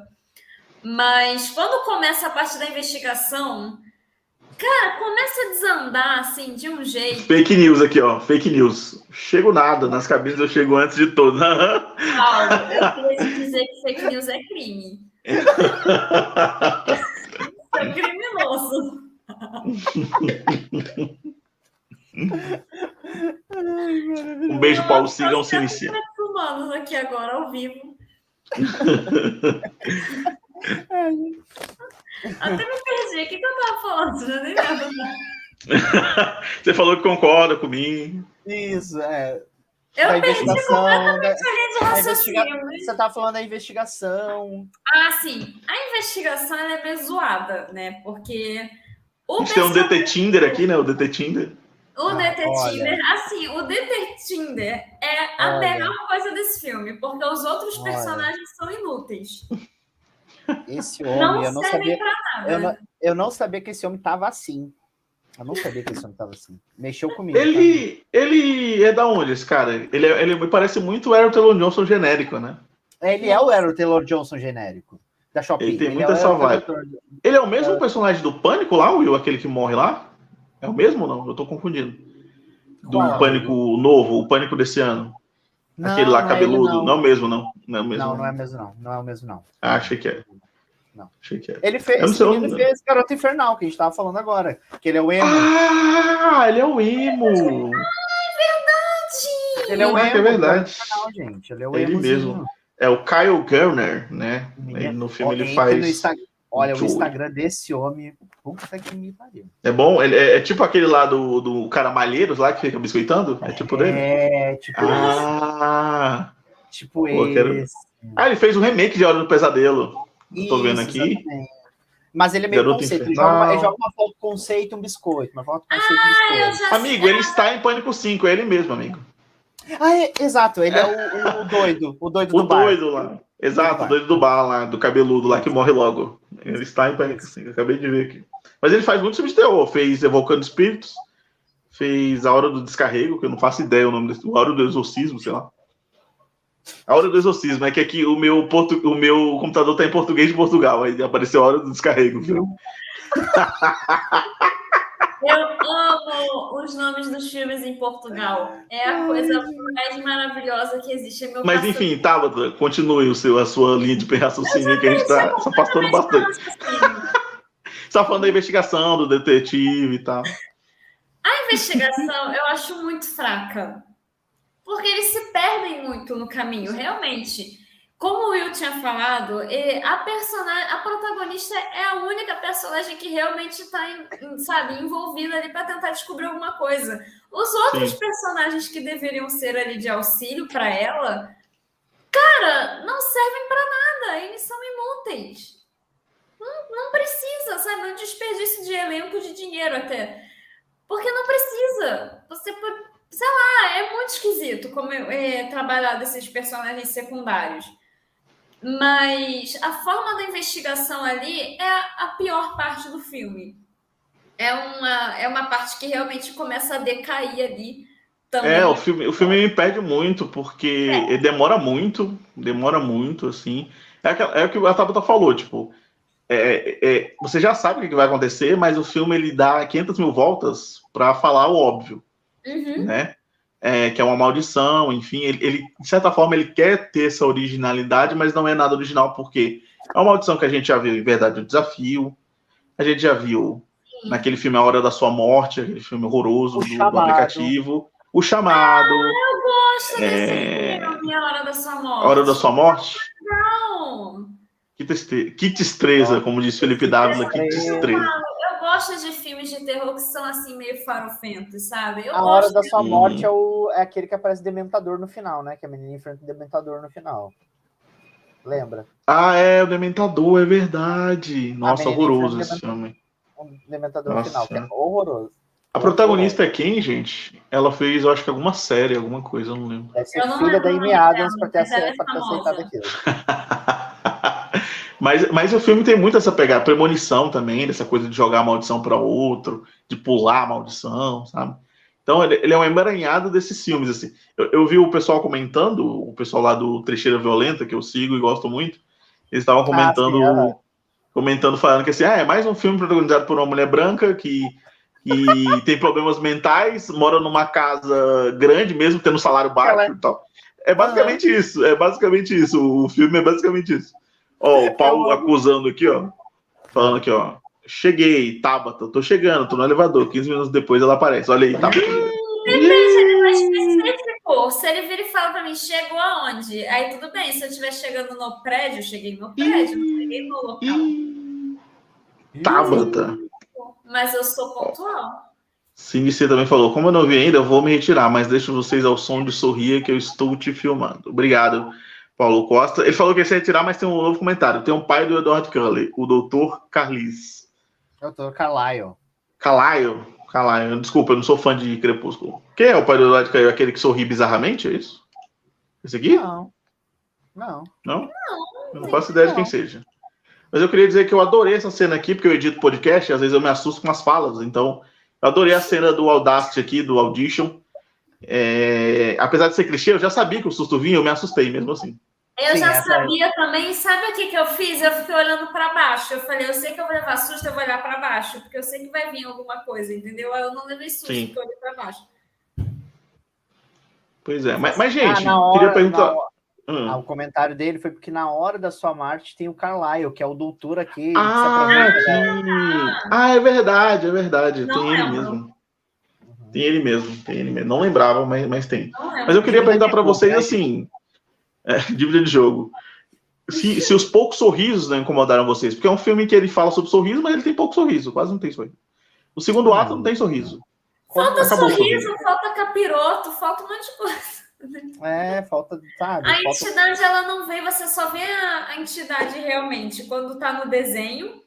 Mas quando começa a parte da investigação, cara, começa a desandar assim de um jeito. Fake news aqui, ó. Fake news. Chego nada, nas cabines eu chego antes de todo. Paulo, eu queria dizer que fake news é crime. é criminoso. um beijo, Paulo. Sigam se inicia. humanos aqui agora, ao vivo. Até me perdi. O que, que eu tava falando? Já nem lembro. Você falou que concorda comigo. Isso, é. Eu perdi completamente da, a rede de raciocínio. Investiga... Você tá falando da investigação. Ah, sim. A investigação é meio zoada, né? Porque. O a gente tem um Detetinder aqui, né? O Detetinder. O ah, Detetinder, assim, o Detetinder é a olha. melhor coisa desse filme, porque os outros olha. personagens são inúteis. Esse homem, não eu não sabia. Eu não, eu não sabia que esse homem tava assim. Eu não sabia que esse homem tava assim. Mexeu comigo. Ele, tá? ele é da onde, esse cara? Ele, é, ele me parece muito o Aaron Taylor Johnson genérico, né? Ele é o Aaron Taylor Johnson genérico. Da Shopping. Ele tem ele muita é essa vibe. Ele é o mesmo é... personagem do Pânico lá, Will? Aquele que morre lá? É o mesmo ou não? Eu tô confundindo. Do Qual? Pânico novo, o Pânico desse ano. Não, Aquele lá não é cabeludo. não. não é o mesmo, não. Não, é o mesmo, não, não, não é mesmo, não. Não é o mesmo, não. Ah, achei que é. Não. Achei que é. Ele fez, ele fez Garota Infernal, que a gente tava falando agora. Que ele é o emo. Ah, ele é o emo. Ah, é verdade. Ele é o emo. É verdade. Infernal, gente. Ele é o ele mesmo. É o Kyle Gurner, né? Ele, no filme ele faz. Olha, o Instagram desse homem, puta que me pariu. É bom? Ele é, é, tipo aquele lá do, do cara Malheiros lá que fica biscoitando? É tipo dele? É, tipo ah, esse. Tipo Pô, esse. Quero... Ah, ele fez um remake de Hora do Pesadelo. Isso, Tô vendo aqui. Exatamente. Mas ele é meio Garoto conceito. Ele joga, ele joga, uma foto conceito um biscoito. Uma foto conceito ah, biscoito. Amigo, ele está em Pânico 5, é ele mesmo, amigo. Ah, é, exato, ele é, é o, o, doido, o doido o do bar. O doido lá. Exato, o doido do bar lá, do cabeludo lá que morre logo. Ele está em Pânico 5, acabei de ver aqui. Mas ele faz muito filme de terror. Fez Evocando Espíritos, fez A Hora do Descarrego, que eu não faço ideia o nome desse. A Hora do Exorcismo, sei lá. A hora do exorcismo é que aqui o meu, portu... o meu computador está em português de Portugal. Aí apareceu a hora do descarrego. Eu amo os nomes dos filmes em Portugal. É a coisa mais maravilhosa que existe. É Mas pastor... enfim, Tabata, continue o seu, a sua linha de raciocínio que a gente está se afastando bastante. Você está falando da investigação, do detetive e tal. A investigação eu acho muito fraca. Porque eles se perdem muito no caminho, realmente. Como o Will tinha falado, a personagem, a protagonista é a única personagem que realmente está, sabe, envolvida ali para tentar descobrir alguma coisa. Os outros Sim. personagens que deveriam ser ali de auxílio para ela, cara, não servem para nada. Eles são inúteis. Não, não precisa, sabe? É um desperdício de elenco de dinheiro até. Porque não precisa. Você pode, sei lá, é muito esquisito como é, trabalhar desses personagens secundários. Mas a forma da investigação ali é a pior parte do filme. É uma, é uma parte que realmente começa a decair ali. Também. É, o filme, o filme me impede muito, porque é. demora muito, demora muito, assim. É, é o que a Tabata falou, tipo, é, é, você já sabe o que vai acontecer, mas o filme ele dá 500 mil voltas para falar o óbvio, uhum. né? É, que é uma maldição, enfim, ele, ele, de certa forma ele quer ter essa originalidade, mas não é nada original porque é uma maldição que a gente já viu em Verdade o Desafio, a gente já viu Sim. naquele filme A Hora da Sua Morte, aquele filme horroroso do, do, aplicativo, O Chamado. Ah, eu gosto é... filme, A Hora da Sua Morte. A Hora da Sua Morte? Não. Que, tristeza, que destreza, como disse Felipe Dávila, que destreza gosto de filmes de terror que são assim, meio farofentos, sabe? Eu a Hora da Sua Morte é, o, é aquele que aparece Dementador no final, né? Que a menina enfrenta o Dementador no final. Lembra? Ah, é, o Dementador, é verdade. Nossa, horroroso esse filme. O Dementador Nossa. no final, que é horroroso. A protagonista é quem, gente? Ela fez, eu acho que alguma série, alguma coisa, eu não lembro. Deve ser filha da Amy Adams pra ter, ter aceitado aquilo. Mas, mas o filme tem muito essa pegada, premonição também, dessa coisa de jogar a maldição para outro, de pular a maldição, sabe? Então ele, ele, é um emaranhado desses filmes, assim. Eu, eu, vi o pessoal comentando, o pessoal lá do Trecheira Violenta, que eu sigo e gosto muito, eles estavam comentando, ah, sim, é. comentando, falando que assim, ah, é mais um filme protagonizado por uma mulher branca que, que tem problemas mentais, mora numa casa grande, mesmo tendo salário baixo é. e tal. É basicamente uhum. isso, é basicamente isso. O filme é basicamente isso. Ó, o Paulo acusando aqui, ó. Falando aqui, ó. Cheguei, Tabata, tô chegando, tô no elevador. 15 minutos depois ela aparece. Olha aí, Tabata. Depende, ele é específico. Se ele vir e fala pra mim, chegou aonde? Aí tudo bem, se eu estiver chegando no prédio, eu cheguei no prédio, não cheguei no local. Tabata. Mas eu sou pontual. Sim, você também falou. Como eu não vi ainda, eu vou me retirar, mas deixo vocês ao som de sorrir que eu estou te filmando. Obrigado. Paulo Costa. Ele falou que ia se retirar, mas tem um novo comentário. Tem um pai do Edward Cullen, o doutor Carlis. Doutor Carlyle. Carlyle? Carlyle. Desculpa, eu não sou fã de Crepúsculo. Quem é o pai do Edward Cullen? Aquele que sorri bizarramente, é isso? Esse aqui? Não. Não. Não? Eu não faço ideia de quem seja. Mas eu queria dizer que eu adorei essa cena aqui, porque eu edito podcast e às vezes eu me assusto com as falas. Então, eu adorei a cena do Audacity aqui, do Audition. É... Apesar de ser clichê, eu já sabia que o susto vinha, eu me assustei mesmo assim. Eu Sim, já sabia também, sabe o que, que eu fiz? Eu fiquei olhando para baixo. Eu falei, eu sei que eu vou levar susto, eu vou olhar para baixo, porque eu sei que vai vir alguma coisa, entendeu? Aí eu não levei susto, Sim. porque eu olhei para baixo. Pois é, mas, mas gente, ah, hora, queria perguntar. Hum. Ah, o comentário dele foi porque na hora da sua morte tem o Carlyle, que é o doutor aqui. Ah, ah, ah, é verdade, é verdade. Não tem é, ele mesmo. Tem ele mesmo, tem ele mesmo. Não lembrava, mas, mas tem. Mas eu queria perguntar para vocês assim: é, dívida de jogo. Se, se os poucos sorrisos não incomodaram vocês, porque é um filme que ele fala sobre sorriso, mas ele tem pouco sorriso, quase não tem sorriso. O segundo ato não tem sorriso. Falta Acabou sorriso, falta capiroto, falta um monte de coisa. É, falta, sabe? A falta... entidade ela não vem, você só vê a, a entidade realmente quando tá no desenho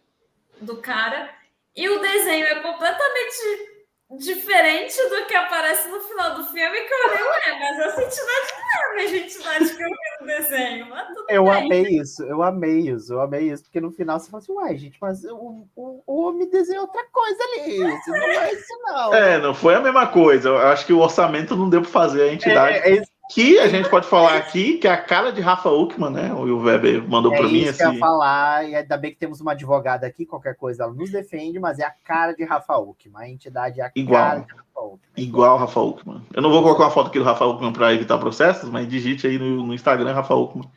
do cara. E o desenho é completamente diferente do que aparece no final do filme, que eu nem ué, mas essa entidade não é a mesma entidade que eu vi no desenho. eu bem. amei isso, eu amei isso, eu amei isso, porque no final você fala assim, uai, gente, mas o, o, o homem desenhou outra coisa ali, isso não é isso não. É, não foi a mesma coisa, eu acho que o orçamento não deu para fazer a entidade. É, é, Que a gente pode falar aqui que é a cara de Rafa Uckman, né? O Weber mandou é para mim. Isso que eu ia falar, e ainda bem que temos uma advogada aqui, qualquer coisa ela nos defende, mas é a cara de Rafa Uckman. A entidade é a Igual. cara de Rafa Uckman. Igual Rafa Uckman. Eu não vou colocar uma foto aqui do Rafa Uckman para evitar processos, mas digite aí no, no Instagram Rafa Uckman.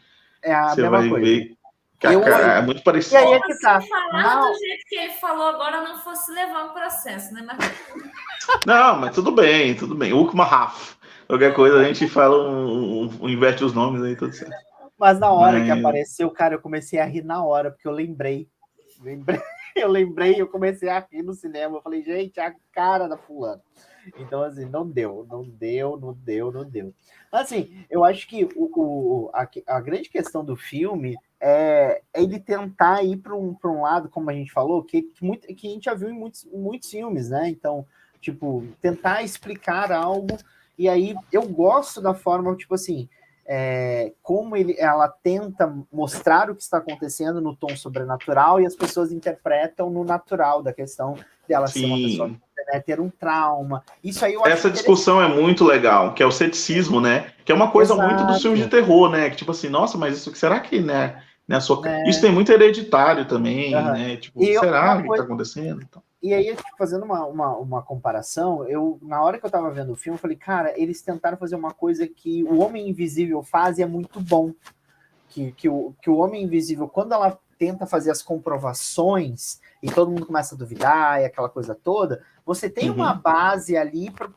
É a Você mesma vai coisa. ver que a Eu- cara é muito E parecido. aí é que se tá. falar Não. do jeito que ele falou agora não fosse levar um processo, né? Mas Não, mas tudo bem, tudo bem. Uckman Rafa. Qualquer coisa a gente fala, um, um- inverte os nomes aí, tudo certo. Mas na hora que Mas- apareceu, cara, eu comecei a rir na hora, porque eu lembrei. Lembrei- Eu lembrei, eu comecei a rir no cinema. Eu falei, gente, é a cara da fulana. Então, assim, não deu, não deu, não deu, não deu. Assim, eu acho que o, o- a, a grande questão do filme é, é ele tentar ir para um, pra um lado, como a gente falou, que, que, muito, que a gente já viu em muitos, em muitos filmes, né? Então, tipo, tentar explicar algo. E aí eu gosto da forma, tipo assim, é, como ele, ela tenta mostrar o que está acontecendo no tom sobrenatural e as pessoas interpretam no natural da questão dela ser uma Sim. pessoa né, ter um trauma. Isso aí Essa discussão é muito legal, que é o ceticismo, né? Que é uma coisa Exato. muito dos filmes de terror, né? Que tipo assim, nossa, mas isso será que, né? Né sua... É. Isso tem muito hereditário também, Aham. né? Tipo, E eu- será uma que coisa- tá acontecendo? Então, E aí, tipo, fazendo uma, uma, uma comparação, eu, na hora que eu tava vendo o filme, eu falei, cara, eles tentaram fazer uma coisa que o Homem Invisível faz e é muito bom. Que, que, o, que o Homem Invisível, quando ela tenta fazer as comprovações e todo mundo começa a duvidar e aquela coisa toda, você tem Uhum. uma base ali para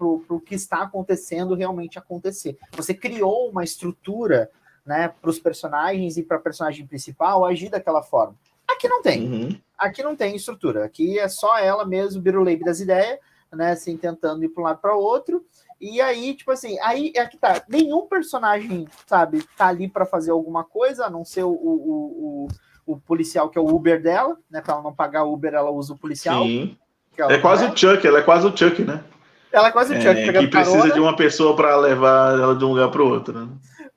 o que está acontecendo realmente acontecer. Você criou uma estrutura né, para os personagens e para a personagem principal agir daquela forma. Aqui não tem. uhum. Aqui não tem estrutura. Aqui é só ela mesmo, biruleibe das ideias, né? Assim, tentando ir para um lado para outro. E aí, tipo assim, aí é que tá. Nenhum personagem, sabe, tá ali para fazer alguma coisa, a não ser o, o, o, o policial que é o Uber dela, né? Para ela não pagar o Uber, ela usa o policial. Sim. ela- É quase o Chuck, ela é quase o Chuck, né? Ela é quase o Chuck É, que precisa carona, de uma pessoa para levar ela de um lugar para o outro, né?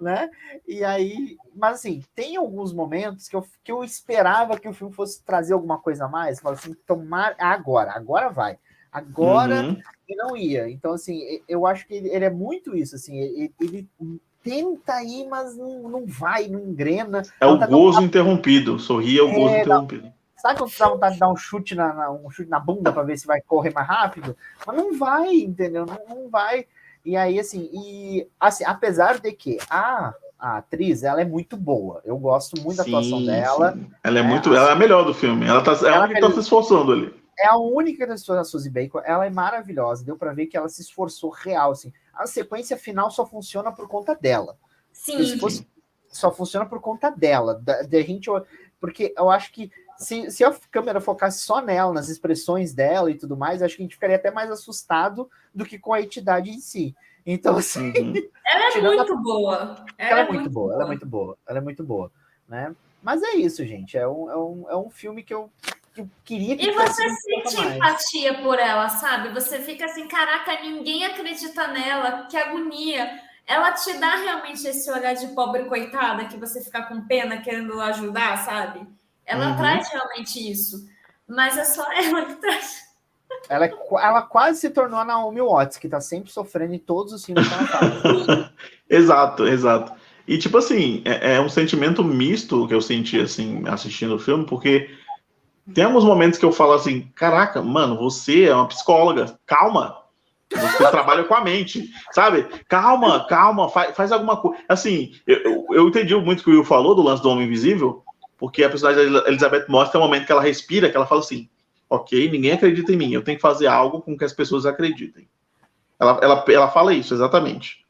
Né? E aí, mas assim, tem alguns momentos que eu, que eu esperava que o filme fosse trazer alguma coisa a mais. Fala assim, tomar agora, agora vai. Agora Uhum. e não ia. Então, assim, eu acho que ele, ele é muito isso, assim, ele, ele tenta ir, mas não, não vai, não engrena. É o gozo interrompido. Sorrir é o gozo É, interrompido. Sabe quando dá vontade de dar um chute na, na- um chute na bunda para ver se vai correr mais rápido? Mas não vai, entendeu? Não, não vai. E aí, assim, e assim, apesar de que a, a atriz ela é muito boa. Eu gosto muito da atuação Sim, dela. sim. Ela é É, muito. a- Ela é a melhor do filme. Ela, tá, ela, Ela que tá se esforçando ali. É a única da da Suzy Bacon. Ela é maravilhosa. Deu para ver que ela se esforçou real. Assim. A sequência final só funciona por conta dela. Sim. fosse- só funciona por conta dela. Da, da gente, porque eu acho que se, se a câmera focasse só nela, nas expressões dela e tudo mais, acho que a gente ficaria até mais assustado do que com a entidade em si. Então, assim, Uhum. Ela é tirando a- muito boa. ela é muito boa, ela é muito boa, ela é muito boa, né? Mas é isso, gente. É um, é um, é um filme que eu, que eu queria que E você um sente mais. empatia por ela, sabe? Você fica assim, caraca, ninguém acredita nela, que agonia. Ela te dá realmente esse olhar de pobre coitada, que você fica com pena querendo ajudar, sabe? Ela Uhum. traz realmente isso. Mas é só ela que traz. Ela, é ela quase se tornou a Naomi Watts, que tá sempre sofrendo em todos os filmes que ela faz. Exato, exato. E tipo assim, é, é um sentimento misto que eu senti assim assistindo o filme, porque tem alguns momentos que eu falo assim, caraca, mano, você é uma psicóloga, calma. Você trabalha com a mente, sabe? Calma, calma, faz, faz alguma coisa. Assim, eu, eu- eu entendi muito o que o Will falou do lance do Homem Invisível, porque a personagem da Elizabeth Moss tem um momento que ela respira, que ela fala assim, ok, ninguém acredita em mim, eu tenho que fazer algo com que as pessoas acreditem. Ela, ela, ela fala isso, exatamente.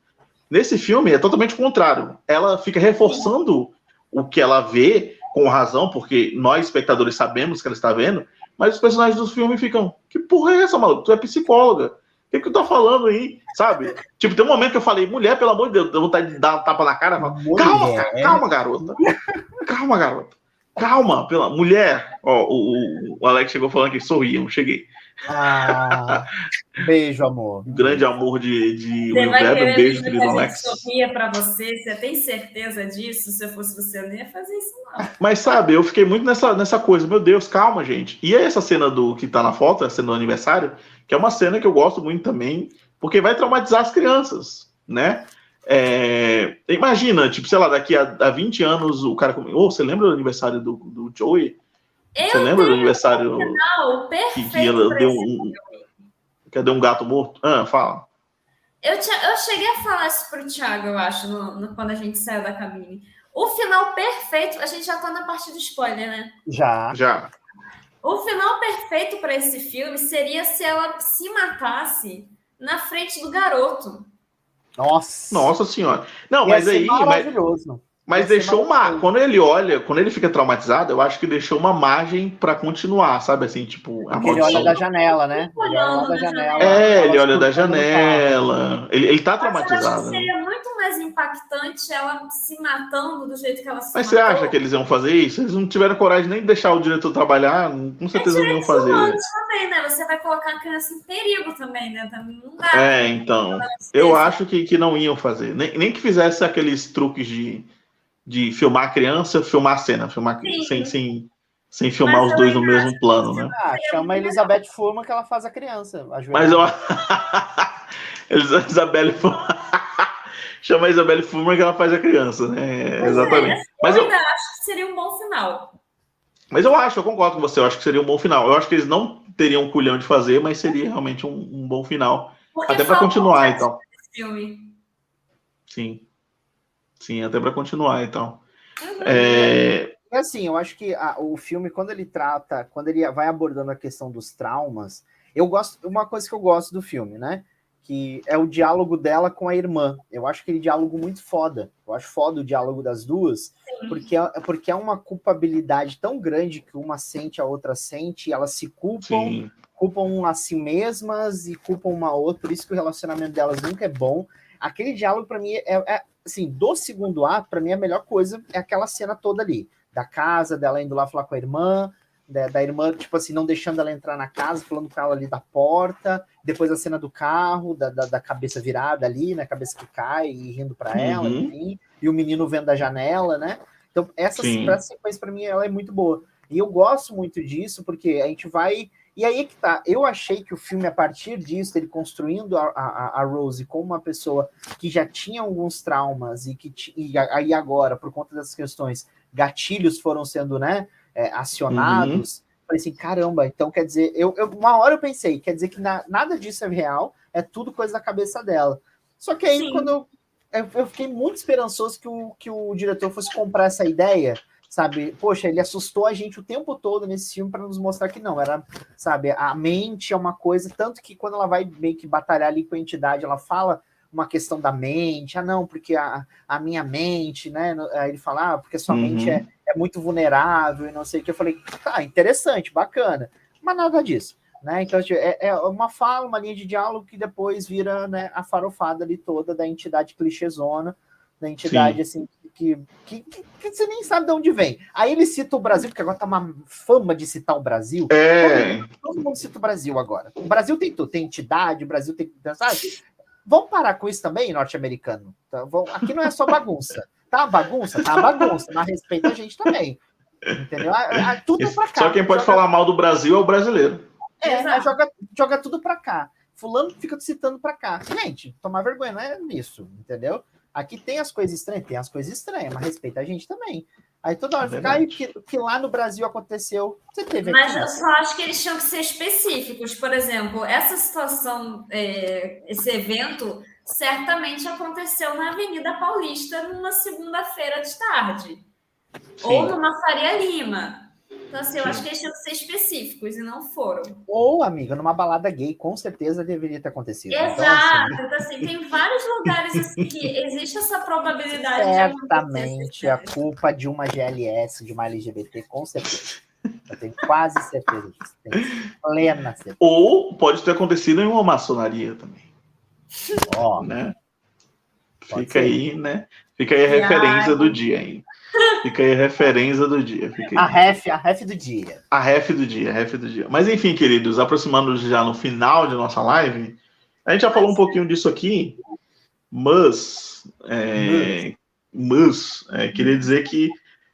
Nesse filme é totalmente o contrário. Ela fica reforçando o que ela vê com razão, porque nós, espectadores, sabemos que ela está vendo, mas os personagens do filme ficam: que porra é essa, maluco? Tu é psicóloga. O que, que tu tá falando aí? Sabe? Tipo, tem um momento que eu falei: mulher, pelo amor de Deus, deu vontade de dar um tapa na cara. falo, Calma, cara, calma, garota. Calma, garota. Calma, pela mulher. Ó, o, o- o Alex chegou falando que sorriam, cheguei. Ah, beijo, amor. Um grande amor de, de Você Will vai Weber, um beijo, querido Alex. sorria pra você? Você tem certeza disso? Se eu fosse você, eu não ia fazer isso, não. Mas sabe, eu fiquei muito nessa, nessa coisa, meu Deus, calma, gente. E é essa cena do que tá na foto, a cena do aniversário, que é uma cena que eu gosto muito também, porque vai traumatizar as crianças, né? É, imagina, tipo, sei lá, daqui a, a 20 anos o cara. Oh, você lembra do aniversário do, do Joey? Eu você lembra do aniversário final que, que ela deu um. Cadê um gato morto? Ah, fala. Eu, tinha, eu cheguei a falar isso pro Thiago, eu acho, no, no, quando a gente saiu da cabine. O final perfeito, a gente já tá na parte do spoiler, né? Já. Já. O final perfeito para esse filme seria se ela se matasse na frente do garoto. Nossa. Nossa senhora. Não, Ia mas aí. Maravilhoso. Mas... Deixou uma. Quando ele olha, quando ele fica traumatizado, eu acho que deixou uma margem para continuar, sabe? Assim, tipo. A ele olha da janela, né? Ele olha da janela. É, ele olha da janela. Ele, ele tá traumatizado. Mas seria muito mais impactante ela se matando do jeito que ela se Mas matou. você acha que eles iam fazer isso? Eles não tiveram coragem nem de deixar o diretor trabalhar, com certeza é não iam fazer. também, né? Você vai colocar a criança em perigo também, né? Não dá. É, então. Eu acho que, que não iam fazer. Nem, nem que fizesse aqueles truques de de filmar a criança, filmar a cena, filmar sem, sem, sem filmar Mas os dois no mesmo plano, né? Ah, chama a Elizabeth Furman que ela faz a criança. Mas eu. Isabelle chama a Isabelle Furman que ela faz a criança, né? Mas Exatamente. É, Mas eu, eu ainda acho que seria um bom final. Mas eu acho, eu concordo com você, eu acho que seria um bom final. Eu acho que eles não teriam um culhão de fazer, mas seria realmente um, um bom final. Porque Até para continuar, então. Filme. Sim. Sim, até para continuar, então. É... é assim, eu acho que a, o filme, quando ele trata, quando ele vai abordando a questão dos traumas, eu gosto, uma coisa que eu gosto do filme, né? Que é o diálogo dela com a irmã. Eu acho aquele diálogo muito foda. Eu acho foda o diálogo das duas, porque é, porque é uma culpabilidade tão grande que uma sente, a outra sente, e elas se culpam, Sim. culpam a si mesmas e culpam uma outra, por isso que o relacionamento delas nunca é bom. Aquele diálogo, para mim, é, é, assim, do segundo ato, para mim, a melhor coisa é aquela cena toda ali, da casa, dela indo lá falar com a irmã, da, da, irmã, tipo assim, não deixando ela entrar na casa, falando com ela ali da porta, depois a cena do carro, da, da, da cabeça virada ali, né, cabeça que cai e rindo para ela, uhum. enfim, e o menino vendo da janela, né? Então, essa, essa sequência, para mim, ela é muito boa. E eu gosto muito disso, porque a gente vai e aí que tá, eu achei que o filme, a partir disso, ele construindo a, a, a Rose como uma pessoa que já tinha alguns traumas e que e aí agora, por conta dessas questões, gatilhos foram sendo né, é, acionados. Uhum. Falei assim, caramba, então quer dizer, eu, eu, uma hora eu pensei, quer dizer que na, nada disso é real, é tudo coisa da cabeça dela. Só que aí, Sim. quando eu, eu, eu, fiquei muito esperançoso que o, que o diretor fosse comprar essa ideia sabe? Poxa, ele assustou a gente o tempo todo nesse filme para nos mostrar que não, era, sabe? A mente é uma coisa, tanto que quando ela vai meio que batalhar ali com a entidade, ela fala uma questão da mente, ah, não, porque a, a minha mente, né? Aí ele fala, ah, porque sua uhum. mente é, é muito vulnerável e não sei o que. Eu falei, tá, interessante, bacana, mas nada disso. Né? Então, tipo, é, é, uma fala, uma linha de diálogo que depois vira né, a farofada ali toda da entidade clichêzona, da entidade Sim. assim que, que, que, que, você nem sabe de onde vem. Aí ele cita o Brasil, porque agora tá uma fama de citar o Brasil. É. Todo, todo mundo cita o Brasil agora. O Brasil tem tudo, tem entidade, o Brasil tem. Sabe? Vamos parar com isso também, norte-americano. Tá, aqui não é só bagunça. Tá bagunça? Tá bagunça, mas respeita a gente também. Entendeu? Tudo é pra cá. Só quem pode joga... falar mal do Brasil é o brasileiro. É, joga, joga tudo pra cá. Fulano fica citando pra cá. Gente, tomar vergonha não é nisso, entendeu? Aqui tem as coisas estranhas, tem as coisas estranhas, mas respeita a gente também. Aí toda hora é fica, ah, que, que lá no Brasil aconteceu. Você teve Mas eu só acho que eles tinham que ser específicos. Por exemplo, essa situação, é, esse evento, certamente aconteceu na Avenida Paulista numa segunda-feira de tarde. Sim. Ou numa Faria Lima. Então, assim, eu acho que eles tinham que ser específicos e não foram. Ou, amiga, numa balada gay, com certeza deveria ter acontecido. Exato. Então, assim... Então, assim, tem vários lugares assim, que existe essa probabilidade Certamente a culpa de uma GLS, de uma LGBT, com certeza. Eu tenho quase certeza disso. Tenho plena certeza. Ou pode ter acontecido em uma maçonaria também. Ó. Oh, né? Fica ser. aí, né? Fica aí a referência do dia aí. Fica aí a referência do dia. A ref, a ref do dia. A ref do dia, a ref do dia. Mas enfim, queridos, aproximando já no final de nossa live, a gente já falou um pouquinho disso aqui, mas, é, mas é, queria dizer que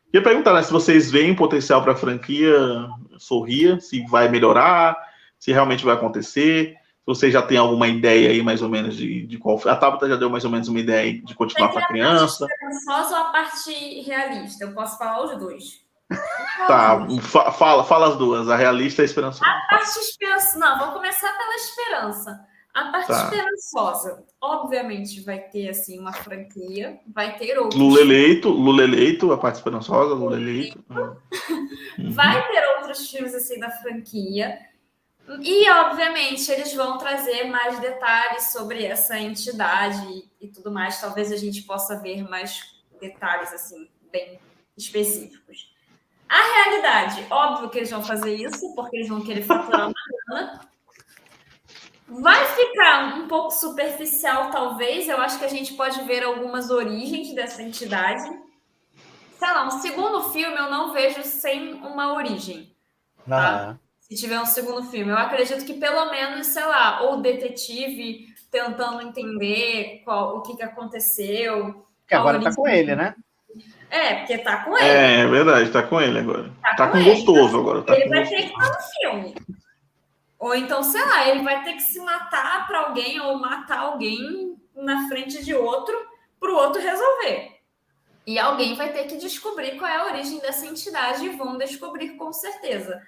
queria perguntar né, se vocês veem potencial para a franquia Sorria, se vai melhorar, se realmente vai acontecer, você já tem alguma ideia aí, mais ou menos, de, de qual. A Tabata já deu mais ou menos uma ideia de continuar com a criança. A parte esperançosa ou a parte realista? Eu posso falar os dois. Tá, fala, fala as duas, a realista e a esperançosa. A parte esperançosa. Não, vou começar pela esperança. A parte tá. esperançosa, obviamente, vai ter assim uma franquia, vai ter outros. Lula eleito, Lula eleito, a parte esperançosa, Lula eleito. vai ter outros filmes assim da franquia. E, obviamente, eles vão trazer mais detalhes sobre essa entidade e tudo mais. Talvez a gente possa ver mais detalhes, assim, bem específicos. A realidade, óbvio que eles vão fazer isso, porque eles vão querer faturar uma grana. Vai ficar um pouco superficial, talvez. Eu acho que a gente pode ver algumas origens dessa entidade. Sei lá, um segundo filme eu não vejo sem uma origem. Tá? Ah se tiver um segundo filme. Eu acredito que pelo menos, sei lá, ou o detetive tentando entender qual, o que, que aconteceu. Que agora tá com ele, né? É, porque tá com ele. É, é verdade, tá com ele agora. Tá, tá com, com gostoso agora. Tá ele vai gostoso. ter que estar no filme. Ou então, sei lá, ele vai ter que se matar para alguém ou matar alguém na frente de outro para o outro resolver. E alguém vai ter que descobrir qual é a origem dessa entidade e vão descobrir com certeza.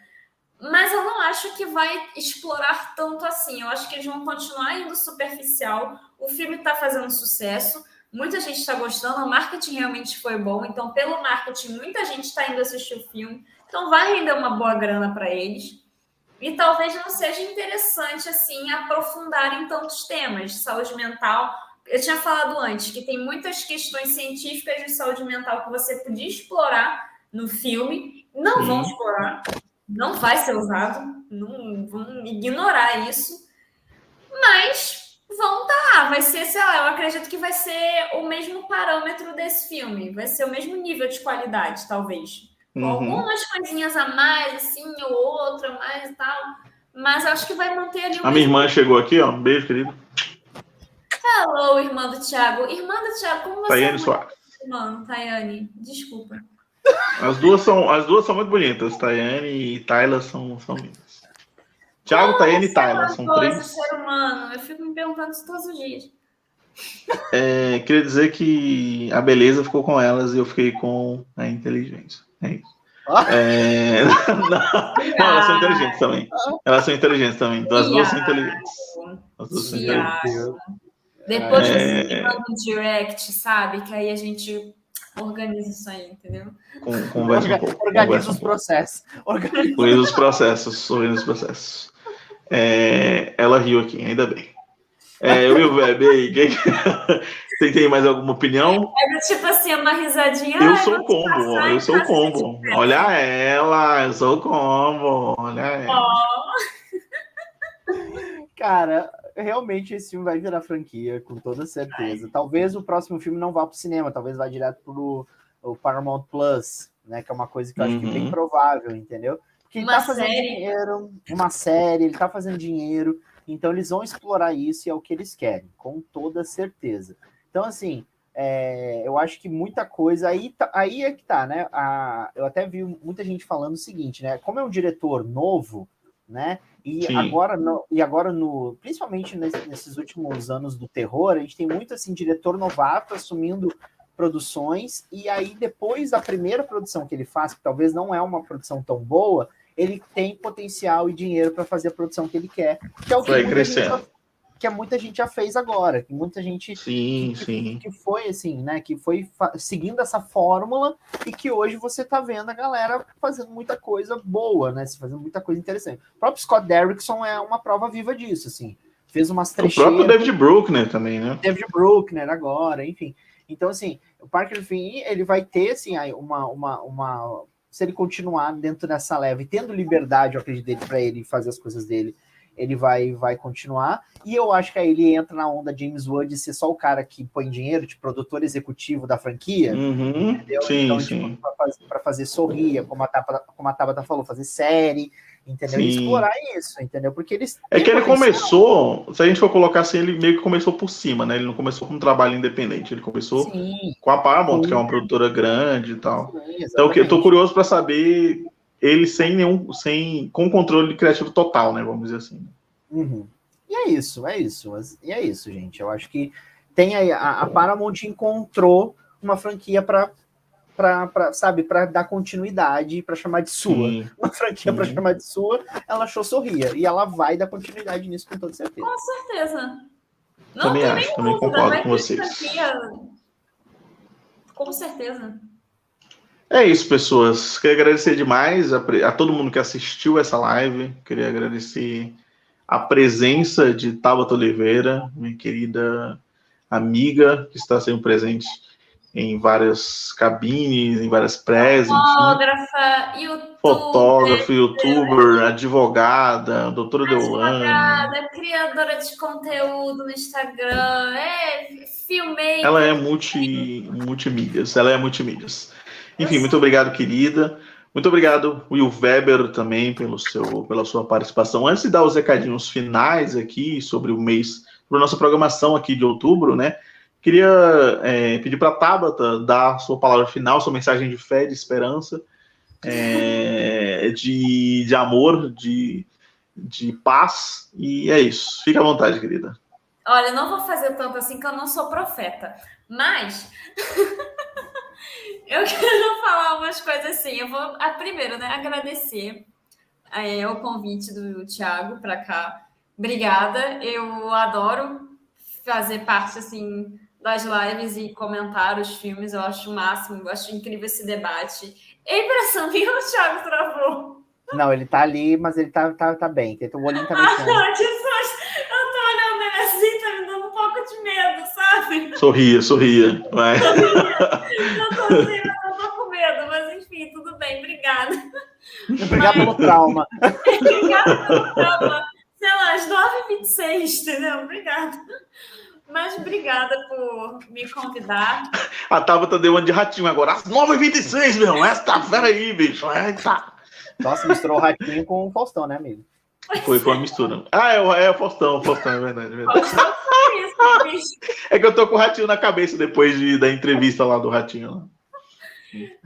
Mas eu não acho que vai explorar tanto assim. Eu acho que eles vão continuar indo superficial. O filme está fazendo sucesso, muita gente está gostando, o marketing realmente foi bom. Então, pelo marketing, muita gente está indo assistir o filme. Então, vai render uma boa grana para eles. E talvez não seja interessante assim aprofundar em tantos temas de saúde mental. Eu tinha falado antes que tem muitas questões científicas de saúde mental que você podia explorar no filme, não vão explorar não vai ser usado, não vão ignorar isso, mas vão tá, vai ser, sei lá, eu acredito que vai ser o mesmo parâmetro desse filme, vai ser o mesmo nível de qualidade, talvez. Uhum. Algumas coisinhas a mais, assim, ou outra mais e tal, mas acho que vai manter ali o A minha irmã chegou aqui, ó, um beijo, querido. Hello, irmã do Thiago. Irmã do Thiago, como você Tayane é Soares. Irmã, Tayane, desculpa. As duas são, as duas são muito bonitas. Tayane e Tayla são, são lindas. Thiago, Tayane e Tayla são três. ser humano. Eu fico me perguntando isso todos os dias. É, queria dizer que a beleza ficou com elas e eu fiquei com a inteligência. É isso. É... Não, não, elas são inteligentes também. Elas são inteligentes também. Então, as duas são inteligentes. As duas são inteligentes. Depois é... você manda um direct, sabe? Que aí a gente Organiza isso aí, entendeu? Com, conversa um pouco. Organiza os processos. Organiza os processos. Organiza os processos. É, ela riu aqui, ainda bem. É, eu e o Web, aí, quem... Você tem mais alguma opinião? É tipo assim, uma risadinha. Eu sou o combo, eu sou o combo. Olha ela, eu sou o combo. Olha ela. Oh. Cara, realmente esse filme vai virar franquia, com toda certeza. Talvez o próximo filme não vá para o cinema, talvez vá direto para o Paramount Plus, né? Que é uma coisa que eu acho uhum. que é bem uhum. provável, entendeu? Porque ele uma tá fazendo série. dinheiro, uma série, ele tá fazendo dinheiro, então eles vão explorar isso e é o que eles querem, com toda certeza. Então, assim, é, eu acho que muita coisa aí, tá, aí é que tá, né? A, eu até vi muita gente falando o seguinte, né? Como é um diretor novo, né? E Sim. agora, no, e agora no, principalmente nesse, nesses últimos anos do terror, a gente tem muito assim diretor novato assumindo produções e aí depois da primeira produção que ele faz, que talvez não é uma produção tão boa, ele tem potencial e dinheiro para fazer a produção que ele quer, que é o que Vai crescendo que muita gente já fez agora, que muita gente sim, que, sim. que foi assim, né, que foi seguindo essa fórmula e que hoje você tá vendo a galera fazendo muita coisa boa, né, fazendo muita coisa interessante. O próprio Scott Derrickson é uma prova viva disso, assim, fez umas trecheiras. O próprio David Bruckner também, né? David Bruckner agora, enfim. Então, assim, o Parker Finn, ele vai ter, assim, uma, uma, uma se ele continuar dentro dessa leve, tendo liberdade, eu acredito, para ele fazer as coisas dele, ele vai, vai continuar. E eu acho que aí ele entra na onda James Wood de ser só o cara que põe dinheiro, tipo, produtor executivo da franquia. Uhum, entendeu? Sim, então, sim. Tipo, para fazer, fazer sorria, como a, Tabata, como a Tabata falou, fazer série, entendeu? E explorar isso, entendeu? Porque eles. É que ele começou, se a gente for colocar assim, ele meio que começou por cima, né? Ele não começou com um trabalho independente, ele começou sim, com a Paramount, sim. que é uma produtora grande e tal. Sim, então eu tô curioso para saber ele sem nenhum, sem, com controle criativo total, né? Vamos dizer assim. Uhum. E é isso, é isso. E é isso, gente. Eu acho que tem aí, a, a Paramount encontrou uma franquia para para sabe, para dar continuidade, para chamar de sua. Sim. Uma franquia para chamar de sua, ela achou sorria e ela vai dar continuidade nisso com toda certeza. Com certeza. Não também acho, também dúvida, concordo com vocês. Franquia... Com certeza. É isso, pessoas. Queria agradecer demais a, a, todo mundo que assistiu essa live. Queria agradecer a presença de Tabata Oliveira, minha querida amiga, que está sendo presente em várias cabines, em várias prés, Fotógrafa, youtuber, fotógrafa, youtuber, advogada, doutora Deolane. Advogada, criadora de conteúdo no Instagram, é filmei. Ela é multi, multimídias, ela é multimídias. Enfim, muito obrigado, querida. Muito obrigado, Will Weber, também pelo seu, pela sua participação. Antes de dar os recadinhos finais aqui sobre o mês, sobre a nossa programação aqui de outubro, né? Queria é, pedir para a Tabata dar a sua palavra final, sua mensagem de fé, de esperança, é, de, de amor, de, de paz. E é isso. Fique à vontade, querida. Olha, eu não vou fazer tanto assim que eu não sou profeta, mas eu quero falar umas coisas assim. Eu vou, a, primeiro, né, agradecer é, o convite do Thiago para cá. Obrigada. Eu adoro fazer parte assim das lives e comentar os filmes. Eu acho o máximo, eu acho incrível esse debate. É impressão minha, o Thiago travou. Não, ele tá ali, mas ele tá, tá, tá bem. O olhinho tá mexendo. Ah, eu tô olhando ele assim, tá me dando um pouco de Sorria, sorria. Vai. Eu tô assim, eu tô com medo, mas enfim, tudo bem, obrigada. Obrigado pelo trauma. Obrigada pelo trauma. Sei lá, às 9h26, entendeu? Obrigada. Mas obrigada por me convidar. A Tabata deu uma de ratinho agora. Às 9h26, meu. Essa fera aí, bicho. Eita. Nossa, misturou o ratinho com o Faustão, né, amigo? Foi, foi uma mistura. Ah, é, é o Faustão, o Faustão, é verdade. É, verdade. é que eu tô com o ratinho na cabeça depois de, da entrevista lá do ratinho.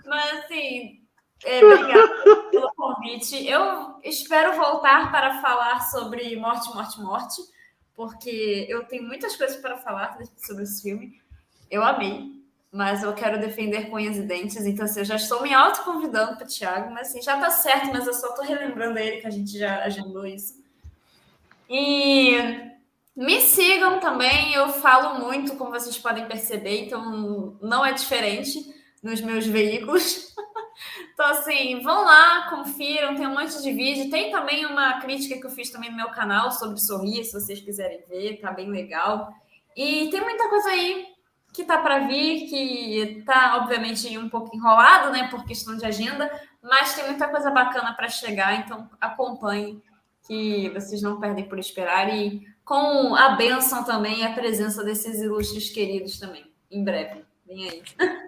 Mas assim, é, obrigada pelo convite. Eu espero voltar para falar sobre Morte, Morte, Morte porque eu tenho muitas coisas para falar sobre esse filme. Eu amei, mas eu quero defender com e dentes, então assim, eu já estou me autoconvidando para o Thiago, mas assim, já está certo, mas eu só estou relembrando ele que a gente já agendou isso. E me sigam também, eu falo muito, como vocês podem perceber, então não é diferente nos meus veículos. Então, assim, vão lá, confiram, tem um monte de vídeo. Tem também uma crítica que eu fiz também no meu canal sobre Sorrir, se vocês quiserem ver, tá bem legal. E tem muita coisa aí que tá para vir, que tá, obviamente, um pouco enrolado, né, por questão de agenda, mas tem muita coisa bacana para chegar, então acompanhem, que vocês não perdem por esperar. E com a benção também e a presença desses ilustres queridos também, em breve. Vem aí.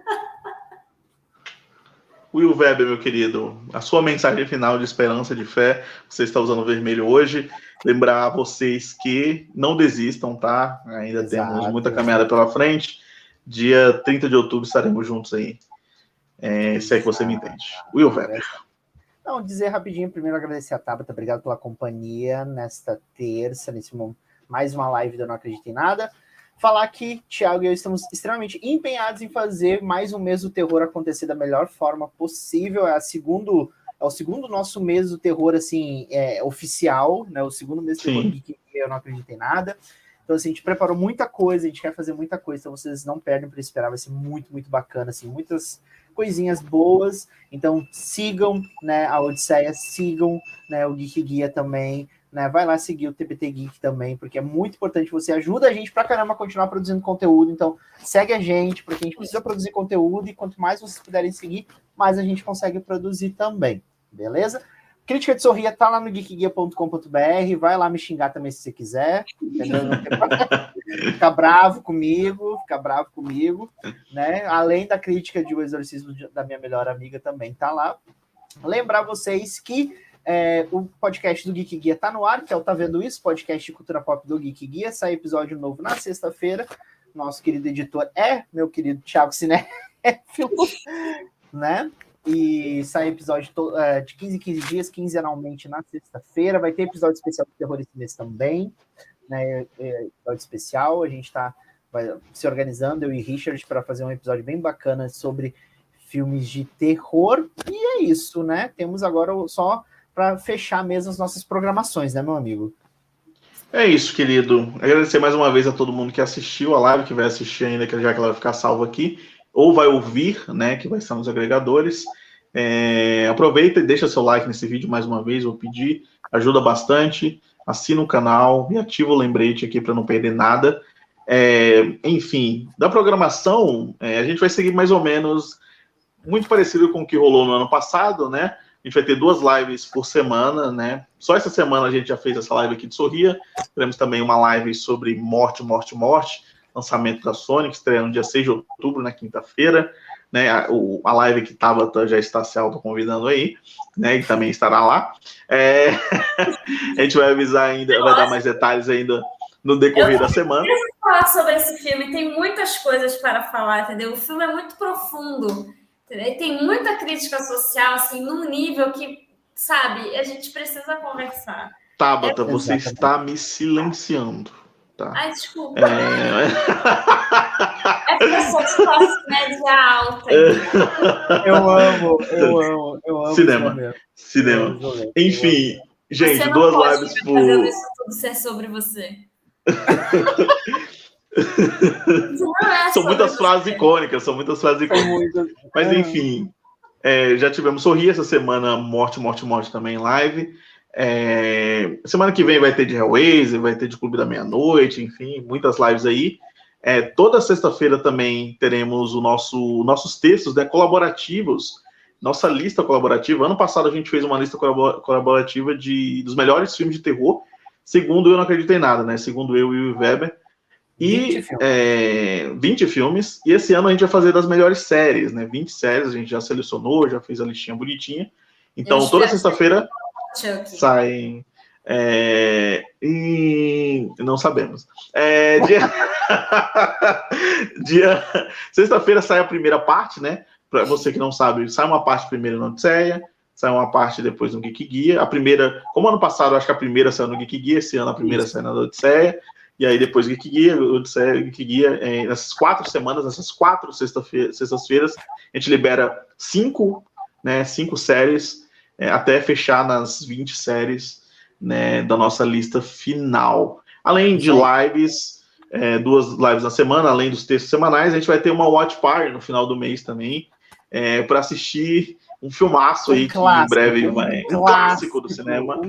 Will Weber, meu querido, a sua mensagem final de esperança, de fé, você está usando vermelho hoje. Lembrar a vocês que não desistam, tá? Ainda Exato. temos muita caminhada pela frente. Dia 30 de outubro estaremos juntos aí. É, se é que você me entende. Will Weber. Não, dizer rapidinho, primeiro agradecer a Tabata, obrigado pela companhia nesta terça, nesse mais uma live do Não Acredito em Nada falar que Thiago e eu estamos extremamente empenhados em fazer mais um mês do terror acontecer da melhor forma possível. É a segundo é o segundo nosso mês do terror assim é, oficial, né? O segundo mês do terror que eu não acredito em nada. Então assim, a gente preparou muita coisa, a gente quer fazer muita coisa, então vocês não perdem para esperar, vai ser muito muito bacana assim, muitas coisinhas boas. Então sigam, né, a Odisseia, sigam, né, o Geek Guia também né? Vai lá seguir o TPT Geek também, porque é muito importante. Você ajuda a gente pra caramba a continuar produzindo conteúdo. Então, segue a gente, porque a gente precisa produzir conteúdo e quanto mais vocês puderem seguir, mais a gente consegue produzir também. Beleza? Crítica de Sorria tá lá no geekguia.com.br. Vai lá me xingar também se você quiser. fica bravo comigo, fica bravo comigo, né? Além da crítica de O Exorcismo da minha melhor amiga também tá lá. Lembrar vocês que é, o podcast do Geek Guia tá no ar, que é o Tá Vendo Isso, podcast de cultura pop do Geek Guia. Sai episódio novo na sexta-feira. Nosso querido editor é meu querido Thiago Cinéfilo, né? E sai episódio é, de 15 em 15 dias, quinzenalmente na sexta-feira. Vai ter episódio especial de terror esse mês também. né, episódio especial. A gente está se organizando, eu e Richard, para fazer um episódio bem bacana sobre filmes de terror. E é isso, né? Temos agora só para fechar mesmo as nossas programações, né, meu amigo? É isso, querido. Agradecer mais uma vez a todo mundo que assistiu a live, que vai assistir ainda, que já que ela vai ficar salva aqui, ou vai ouvir, né, que vai estar nos agregadores. É, aproveita e deixa seu like nesse vídeo mais uma vez, vou pedir, ajuda bastante. Assina o canal e ativa o lembrete aqui para não perder nada. É, enfim, da programação, é, a gente vai seguir mais ou menos muito parecido com o que rolou no ano passado, né? A gente vai ter duas lives por semana, né? Só essa semana a gente já fez essa live aqui de Sorria. Teremos também uma live sobre morte, morte, morte. Lançamento da Sony, que estreia no dia 6 de outubro, na quinta-feira. Né, a, o, a live que Tabata já está se auto-convidando aí, né? E também estará lá. É, a gente vai avisar ainda, vai dar mais detalhes ainda no decorrer da semana. Eu falar sobre esse filme, tem muitas coisas para falar, entendeu? O filme é muito profundo. Tem muita crítica social, assim, num nível que, sabe, a gente precisa conversar. Tabata, é... você está me silenciando. Tá. Ai, desculpa. É, é porque eu sou de classe média alta. Eu amo, eu amo, eu amo. Cinema. Cinema. Enfim, gente, você duas lives por. Fazendo isso tudo ser sobre você. É são muitas frases icônicas, são muitas frases icônicas. Mas é. enfim, é, já tivemos Sorrir essa semana, Morte, Morte, Morte também em live. É, semana que vem vai ter de Hellraiser, vai ter de Clube da Meia-Noite, enfim, muitas lives aí. É, toda sexta-feira também teremos o nosso, nossos textos né, colaborativos, nossa lista colaborativa. Ano passado a gente fez uma lista colaborativa de, dos melhores filmes de terror, segundo eu não acredito em nada, né? Segundo eu e o Weber. E 20 filmes. É, 20 filmes. E esse ano a gente vai fazer das melhores séries, né? 20 séries, a gente já selecionou, já fez a listinha bonitinha. Então, toda sexta-feira saem. É, e não sabemos. É, dia, dia sexta-feira sai a primeira parte, né? Para você que não sabe, sai uma parte primeiro na Odisseia, sai uma parte depois no Geek Guia. A primeira, como ano passado, acho que a primeira saiu no Geek Guia, esse ano a primeira Isso. sai na Odisseia. E aí depois Geek Guia, Odisseia, Geek Guia, é, nessas quatro semanas, nessas quatro sextas-feiras, a gente libera cinco, né, cinco séries, é, até fechar nas 20 séries né, da nossa lista final. Além de lives, é, duas lives na semana, além dos textos semanais, a gente vai ter uma watch party no final do mês também, é, para assistir um filmaço um aí clássico, que em breve vai. Um, um clássico do cinema.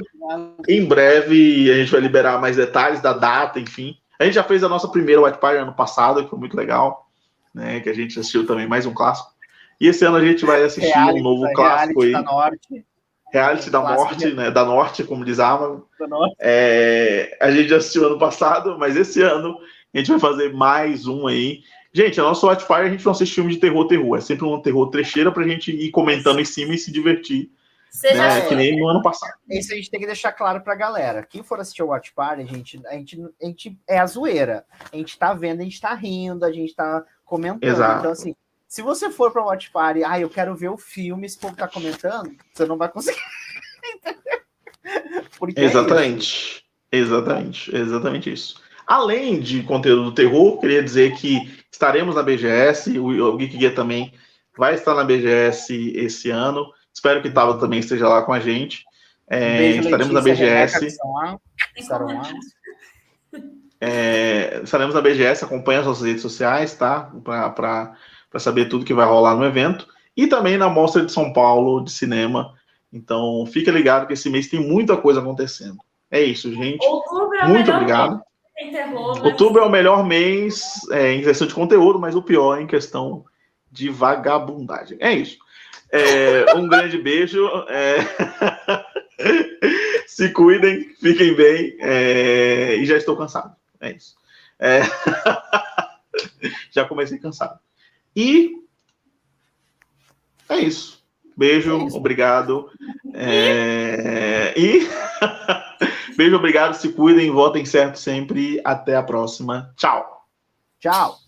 Em breve a gente vai liberar mais detalhes da data, enfim. A gente já fez a nossa primeira White Party ano passado, que foi muito legal, né? Que a gente assistiu também mais um clássico. E esse ano a gente vai assistir reality, um novo clássico aí. Norte. Reality da Morte, né? Da Norte, como diz a é, A gente já assistiu ano passado, mas esse ano a gente vai fazer mais um aí. Gente, a nossa Watch Party a gente não assiste filme de terror, terror. É sempre um terror trecheira pra gente ir comentando em cima e se divertir. Seja né? Que nem no ano passado. Isso a gente tem que deixar claro pra galera. Quem for assistir o Watch Party, a gente, a gente, a gente é a zoeira. A gente tá vendo, a gente tá rindo, a gente tá comentando. Exato. Então, assim, se você for pra Watch Party, ah, eu quero ver o filme, esse povo tá comentando, você não vai conseguir. Porque exatamente. É exatamente. Exatamente isso. Além de conteúdo do terror, queria dizer que estaremos na BGS, o, Geek Guia também vai estar na BGS esse ano. Espero que Tava também esteja lá com a gente. É, estaremos na BGS. É, estaremos na BGS, acompanhe as nossas redes sociais, tá? Para saber tudo que vai rolar no evento. E também na Mostra de São Paulo de Cinema. Então, fica ligado que esse mês tem muita coisa acontecendo. É isso, gente. É Muito obrigado. Outubro é o melhor mês é, em questão de conteúdo, mas o pior é em questão de vagabundagem. É isso. É, um grande beijo. É... Se cuidem, fiquem bem. É... E já estou cansado. É isso. É... já comecei cansado. E é isso. Beijo, é isso. obrigado. É... E. Beijo, obrigado, se cuidem, votem certo sempre. Até a próxima. Tchau. Tchau.